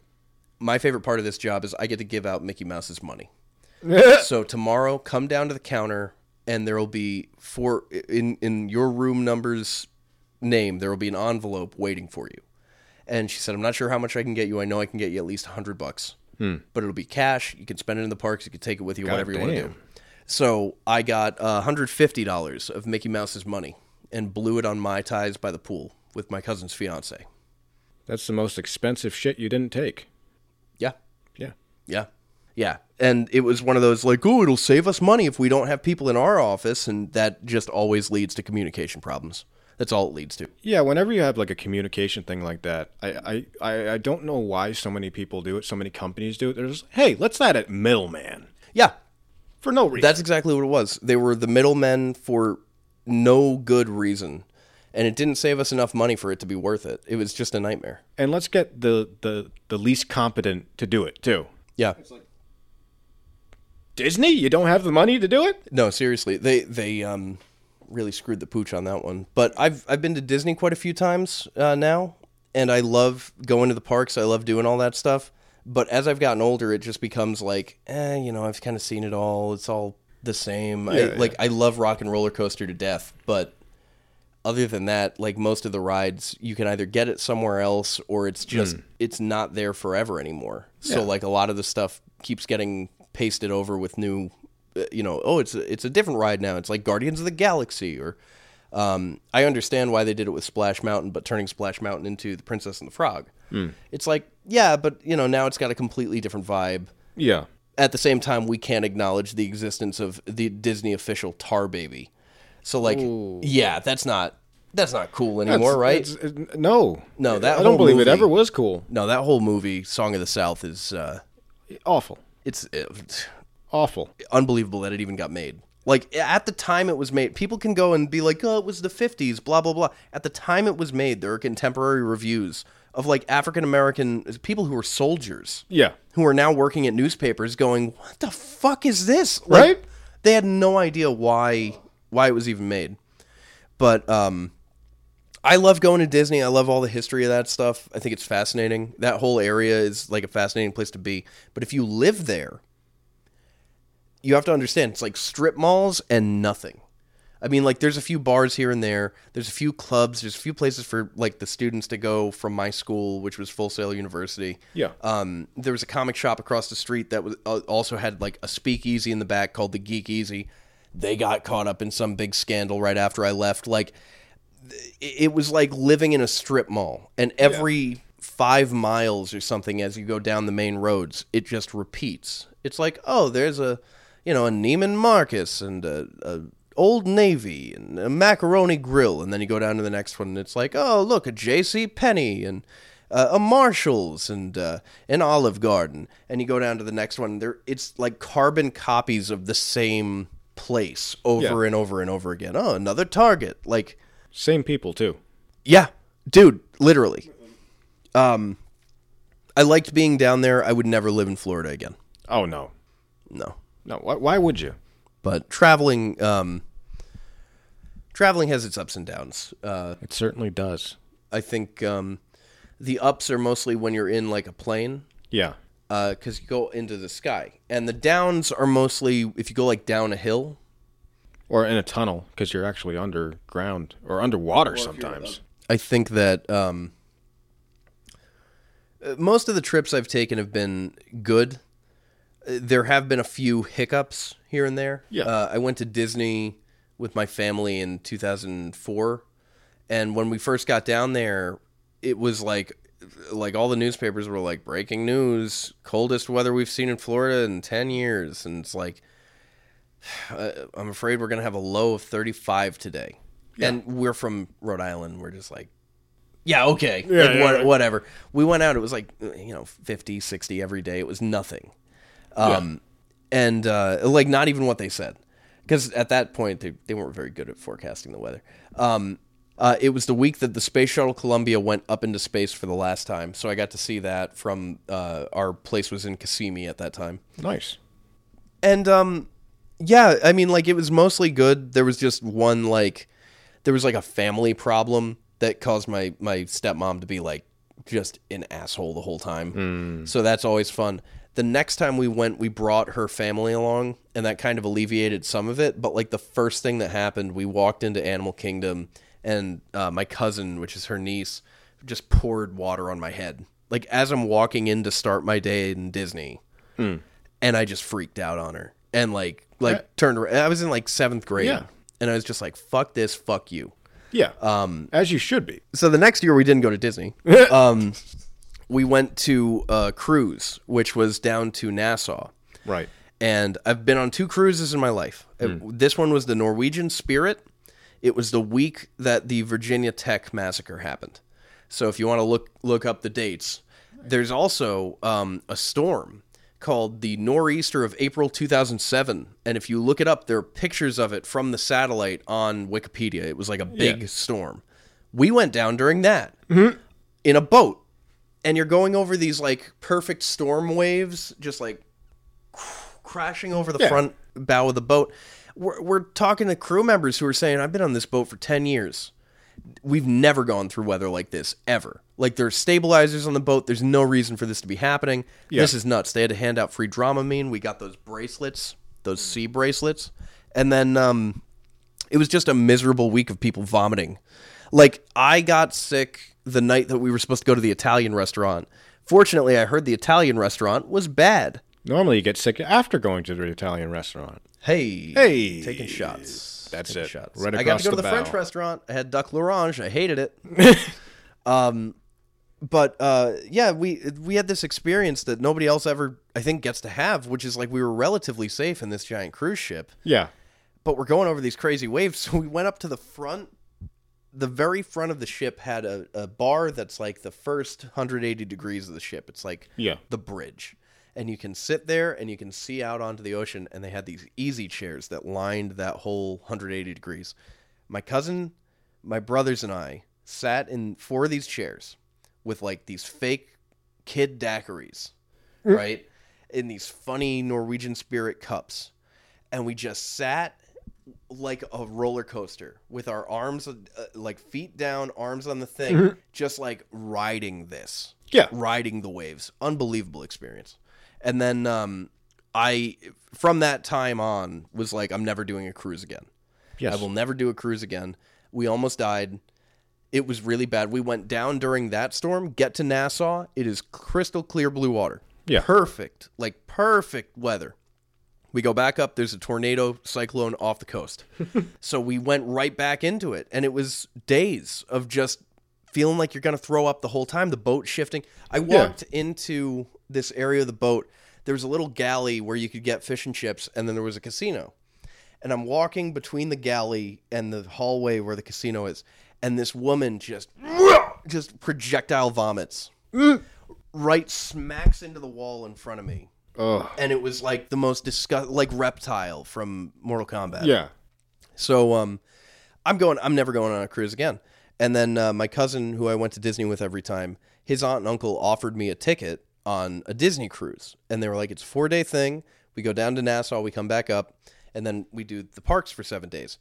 [SPEAKER 1] my favorite part of this job is I get to give out Mickey Mouse's money. so tomorrow, come down to the counter, and there will be for in in your room number's name. There will be an envelope waiting for you. And she said, "I'm not sure how much I can get you. I know I can get you at least hundred bucks, hmm. but it'll be cash. You can spend it in the parks. You can take it with you, whatever you want to do." So I got uh, 150 dollars of Mickey Mouse's money and blew it on mai tais by the pool with my cousin's fiance.
[SPEAKER 2] That's the most expensive shit you didn't take.
[SPEAKER 1] Yeah,
[SPEAKER 2] Yeah.
[SPEAKER 1] Yeah. Yeah. And it was one of those like, oh, it'll save us money if we don't have people in our office. And that just always leads to communication problems. That's all it leads to.
[SPEAKER 2] Yeah, whenever you have like a communication thing like that, I, I, I, I don't know why so many people do it, so many companies do it. They're just, hey, let's add a middleman.
[SPEAKER 1] Yeah.
[SPEAKER 2] For no reason.
[SPEAKER 1] That's exactly what it was. They were the middlemen for no good reason. and it didn't save us enough money for it to be worth it. It was just a nightmare.
[SPEAKER 2] And let's get the the the least competent to do it too.
[SPEAKER 1] Yeah.
[SPEAKER 2] Disney, you don't have the money to do it?
[SPEAKER 1] No, seriously, they they um really screwed the pooch on that one. But I've I've been to Disney quite a few times uh, now, and I love going to the parks. I love doing all that stuff. But as I've gotten older, it just becomes like, eh, you know, I've kind of seen it all. It's all the same. I,
[SPEAKER 2] Yeah,
[SPEAKER 1] Like I love Rock 'n' Roller Coaster to death, but other than that, like most of the rides, you can either get it somewhere else or it's just it's not there forever anymore. So
[SPEAKER 2] Yeah.
[SPEAKER 1] like a lot of the stuff keeps getting pasted over with new, uh, you know, oh it's a, it's a different ride now. It's like Guardians of the Galaxy or. Um, I understand why they did it with Splash Mountain, but turning Splash Mountain into the Princess and the Frog, it's like yeah, but you know now it's got a completely different vibe
[SPEAKER 2] Yeah.
[SPEAKER 1] at the same time we can't acknowledge the existence of the Disney official Tar Baby. So like yeah, that's not that's not cool anymore, right?
[SPEAKER 2] It's- it- no.
[SPEAKER 1] No, that
[SPEAKER 2] I don't believe
[SPEAKER 1] movie-
[SPEAKER 2] it ever was cool.
[SPEAKER 1] no, that whole movie Song of the South is uh
[SPEAKER 2] Awful.
[SPEAKER 1] it's, it's
[SPEAKER 2] Awful.
[SPEAKER 1] unbelievable that it even got made. Like at the time it was made, people can go and be like, "Oh, it was the 50s, blah blah blah." At the time it was made, there are contemporary reviews of like African American people who were soldiers.
[SPEAKER 2] Yeah.
[SPEAKER 1] who are now working at newspapers going, "What the fuck is this?" Like,
[SPEAKER 2] Right?
[SPEAKER 1] They had no idea why why it was even made. But um I love going to Disney. I love all the history of that stuff. I think it's fascinating. That whole area is like a fascinating place to be. But if you live there, you have to understand it's like strip malls and nothing. I mean, like there's a few bars here and there. There's a few clubs. There's a few places for like the students to go from my school, which was Full Sail University.
[SPEAKER 2] Yeah.
[SPEAKER 1] Um, there was a comic shop across the street that was uh, also had like a speakeasy in the back called the Geek Easy. They got caught up in some big scandal right after I left. Like it it was like living in a strip mall, and every five miles or something as you go down the main roads, it just repeats. It's like, oh, there's a, you know, a Neiman Marcus and a, a Old Navy and a Macaroni Grill, and then you go down to the next one, and it's like, oh, look, a J.C. Penney and uh, a Marshalls and uh, an Olive Garden, and you go down to the next one. There, it's like carbon copies of the same place over
[SPEAKER 2] Yeah.
[SPEAKER 1] and over and over again. Oh, another Target, like.
[SPEAKER 2] Same people too.
[SPEAKER 1] Yeah, dude, literally. Um, I liked being down there. I would never live in Florida again.
[SPEAKER 2] Oh no.
[SPEAKER 1] No,
[SPEAKER 2] No. Why, why would you?
[SPEAKER 1] But traveling, um, traveling has its ups and downs. Uh,
[SPEAKER 2] It certainly does.
[SPEAKER 1] I think um, the ups are mostly when you're in like a plane,
[SPEAKER 2] Yeah.
[SPEAKER 1] because you go into the sky, and the downs are mostly if you go like down a hill.
[SPEAKER 2] Or in a tunnel because you're actually underground or underwater sometimes.
[SPEAKER 1] I think that um, uh, most of the trips I've taken have been good. There have been a few hiccups here and there.
[SPEAKER 2] Yeah.
[SPEAKER 1] Uh, I went to Disney with my family in 2004, and when we first got down there, it was like like all the newspapers were like breaking news, coldest weather we've seen in Florida in 10 years, and it's like uh, I'm afraid we're gonna have a low of 35 today, yeah. and we're from Rhode Island. We're just like, yeah, okay,
[SPEAKER 2] Yeah,
[SPEAKER 1] like,
[SPEAKER 2] yeah,
[SPEAKER 1] what-
[SPEAKER 2] right.
[SPEAKER 1] whatever. We went out. It was like you know 50, 60 every day. It was nothing, um, and uh, like not even what they said, because at that point they they weren't very good at forecasting the weather. Um, uh, it was the week that the space shuttle Columbia went up into space for the last time, so I got to see that from uh, our place was in Kissimmee at that time.
[SPEAKER 2] Nice.
[SPEAKER 1] And um yeah, I mean like it was mostly good. There was just one like there was like a family problem that caused my my stepmom to be like just an asshole the whole time. So that's always fun. The next time we went, we brought her family along, and that kind of alleviated some of it. But like the first thing that happened, we walked into Animal Kingdom, and uh, my cousin, which is her niece, just poured water on my head. Like as I'm walking in to start my day in Disney, and I just freaked out on her and like like turned around. I was in like seventh grade,
[SPEAKER 2] Yeah.
[SPEAKER 1] and I was just like, "Fuck this, fuck you."
[SPEAKER 2] Yeah. Um. As you should be.
[SPEAKER 1] So the next year we didn't go to Disney. um, we went to a cruise, which was down to Nassau,
[SPEAKER 2] Right.
[SPEAKER 1] and I've been on two cruises in my life. Uh, This one was the Norwegian Spirit. It was the week that the Virginia Tech massacre happened. So if you want to look look up the dates, there's also um, a storm called the nor'easter of April 2007, and if you look it up, there are pictures of it from the satellite on Wikipedia. It was like a big
[SPEAKER 2] Yeah.
[SPEAKER 1] storm. We went down during that in a boat, and you're going over these like perfect storm waves, just like crashing over the
[SPEAKER 2] Yeah.
[SPEAKER 1] front bow of the boat. We're, we're talking to crew members who are saying, I've been on this boat for 10 years. We've never gone through weather like this, ever. Like, there's stabilizers on the boat. There's no reason for this to be happening. This is nuts. They had to hand out free Dramamine. We got those bracelets, those sea bracelets. And then um, it was just a miserable week of people vomiting. Like, I got sick the night that we were supposed to go to the Italian restaurant. Fortunately, I heard the Italian restaurant was bad.
[SPEAKER 2] Normally, you get sick after going to the Italian restaurant.
[SPEAKER 1] Hey,
[SPEAKER 2] Hey.
[SPEAKER 1] taking shots.
[SPEAKER 2] That's
[SPEAKER 1] Taking
[SPEAKER 2] it.
[SPEAKER 1] Shots.
[SPEAKER 2] Right
[SPEAKER 1] I got to go to
[SPEAKER 2] the
[SPEAKER 1] the French restaurant. I had duck l'orange. I hated it. um, but uh, yeah, we we had this experience that nobody else ever, I think, gets to have, which is like we were relatively safe in this giant cruise ship,
[SPEAKER 2] Yeah.
[SPEAKER 1] but we're going over these crazy waves. So we went up to the front. The very front of the ship had a, a bar that's like the first 180 degrees of the ship. It's like
[SPEAKER 2] Yeah.
[SPEAKER 1] the bridge. And you can sit there and you can see out onto the ocean. And they had these easy chairs that lined that whole 180 degrees. My cousin, my brothers, and I sat in four of these chairs with like these fake kid daiquiris, mm. right? In these funny Norwegian spirit cups. And we just sat like a roller coaster with our arms uh, like feet down, arms on the thing, just like riding this
[SPEAKER 2] Yeah.
[SPEAKER 1] riding the waves. Unbelievable experience. And then um, I, from that time on, was like, I'm never doing a cruise again.
[SPEAKER 2] Yes.
[SPEAKER 1] I will never do a cruise again. We almost died. It was really bad. We went down during that storm. Get to Nassau. It is crystal clear blue water.
[SPEAKER 2] Yeah.
[SPEAKER 1] Perfect. Like perfect weather. We go back up. There's a tornado cyclone off the coast. so we went right back into it. And it was days of just feeling like you're going to throw up the whole time. The boat shifting. I walked into this area of the boat. There was a little galley where you could get fish and chips, and then there was a casino. And I'm walking between the galley and the hallway where the casino is, and this woman just just projectile vomits mm. right smacks into the wall in front of me.
[SPEAKER 2] Ugh.
[SPEAKER 1] And it was like the most disgust like reptile from Mortal Kombat.
[SPEAKER 2] Yeah.
[SPEAKER 1] So um, I'm going. I'm never going on a cruise again. And then uh, my cousin, who I went to Disney with every time, his aunt and uncle offered me a ticket on a Disney cruise, and they were like, "It's a four day thing. We go down to Nassau, we come back up, and then we do the parks for seven days."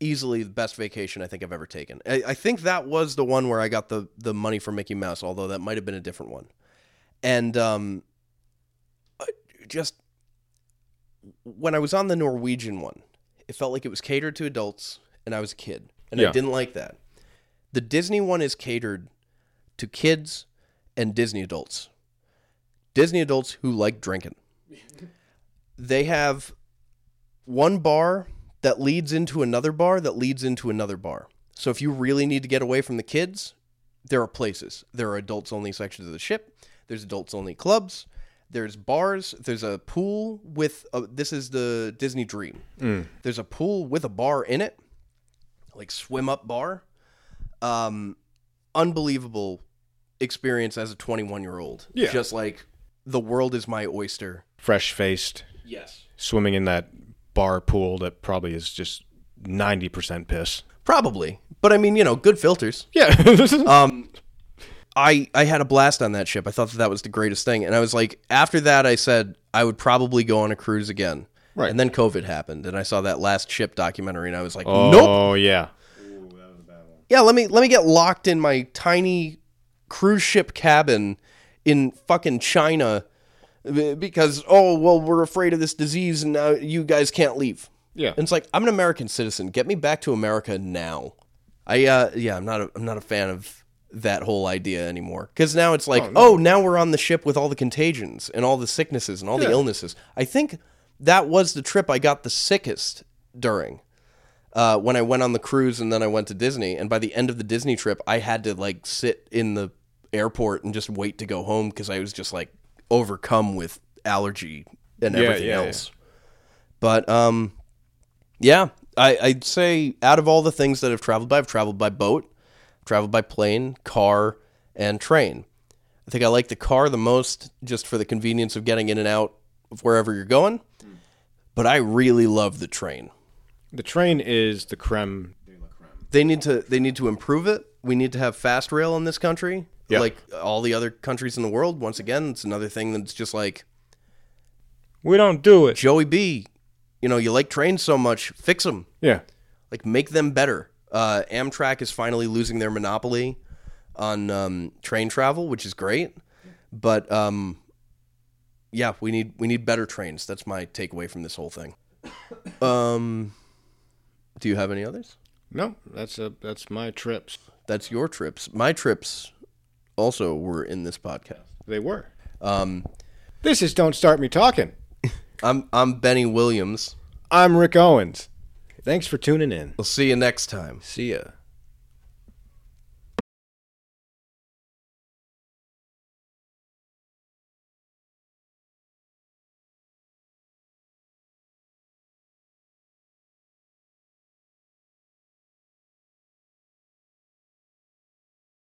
[SPEAKER 1] Easily the best vacation I think I've ever taken. I, I think that was the one where I got the the money for Mickey Mouse, although that might have been a different one. And um, just when I was on the Norwegian one, it felt like it was catered to adults, and I was a kid, and I didn't like that. The Disney one is catered to kids and Disney adults. Disney adults who like drinking. They have one bar that leads into another bar that leads into another bar. So if you really need to get away from the kids, there are places. There are adults only sections of the ship. There's adults only clubs. There's bars. There's a pool with a, this is the Disney Dream. There's a pool with a bar in it, like swim up bar. Um, unbelievable experience as a 21 year old.
[SPEAKER 2] Yeah.
[SPEAKER 1] just like the world is my oyster.
[SPEAKER 2] Fresh faced,
[SPEAKER 1] Yes,
[SPEAKER 2] swimming in that bar pool that probably is just 90% piss.
[SPEAKER 1] probably. But I mean, you know, good filters.
[SPEAKER 2] Yeah.
[SPEAKER 1] Um, I I had a blast on that ship. I thought that that was the greatest thing, and I was like, after that, I said I would probably go on a cruise again.
[SPEAKER 2] Right.
[SPEAKER 1] And then COVID happened, and I saw that last ship documentary, and I was like,
[SPEAKER 2] oh,
[SPEAKER 1] nope.
[SPEAKER 2] Oh yeah.
[SPEAKER 1] Yeah, let me let me get locked in my tiny cruise ship cabin in fucking China because oh well we're afraid of this disease and now you guys can't leave.
[SPEAKER 2] Yeah.
[SPEAKER 1] And it's like I'm an American citizen. Get me back to America now. I uh yeah, I'm not a, I'm not a fan of that whole idea anymore cuz now it's like oh, now we're on the ship with all the contagions and all the sicknesses and all the illnesses. I think that was the trip I got the sickest during uh, when I went on the cruise and then I went to Disney. And by the end of the Disney trip, I had to like sit in the airport and just wait to go home because I was just like overcome with allergy and
[SPEAKER 2] Yeah,
[SPEAKER 1] everything
[SPEAKER 2] yeah,
[SPEAKER 1] else. But um, yeah, I, I'd say out of all the things that I've traveled by, I've traveled by boat, traveled by plane, car, and train. I think I like the car the most just for the convenience of getting in and out of wherever you're going. But I really love the train.
[SPEAKER 2] The train is the creme
[SPEAKER 1] they need to they need to improve it. We need to have fast rail in this country,
[SPEAKER 2] Yeah.
[SPEAKER 1] like all the other countries in the world. Once again, it's another thing that's just like
[SPEAKER 2] We don't do it.
[SPEAKER 1] Joey B. You know, you like trains so much, fix them.
[SPEAKER 2] Yeah.
[SPEAKER 1] Like make them better. Uh, Amtrak is finally losing their monopoly on um, train travel, which is great. But um, yeah, we need we need better trains. That's my takeaway from this whole thing. Um, do you have any others?
[SPEAKER 2] No, that's a that's my trips.
[SPEAKER 1] That's your trips. My trips also were in this podcast.
[SPEAKER 2] They were.
[SPEAKER 1] Um,
[SPEAKER 2] This is Don't Start Me Talking.
[SPEAKER 1] I'm I'm Bennie Williams.
[SPEAKER 2] I'm Rick Owens. Thanks for tuning in.
[SPEAKER 1] We'll see you next time.
[SPEAKER 2] See ya.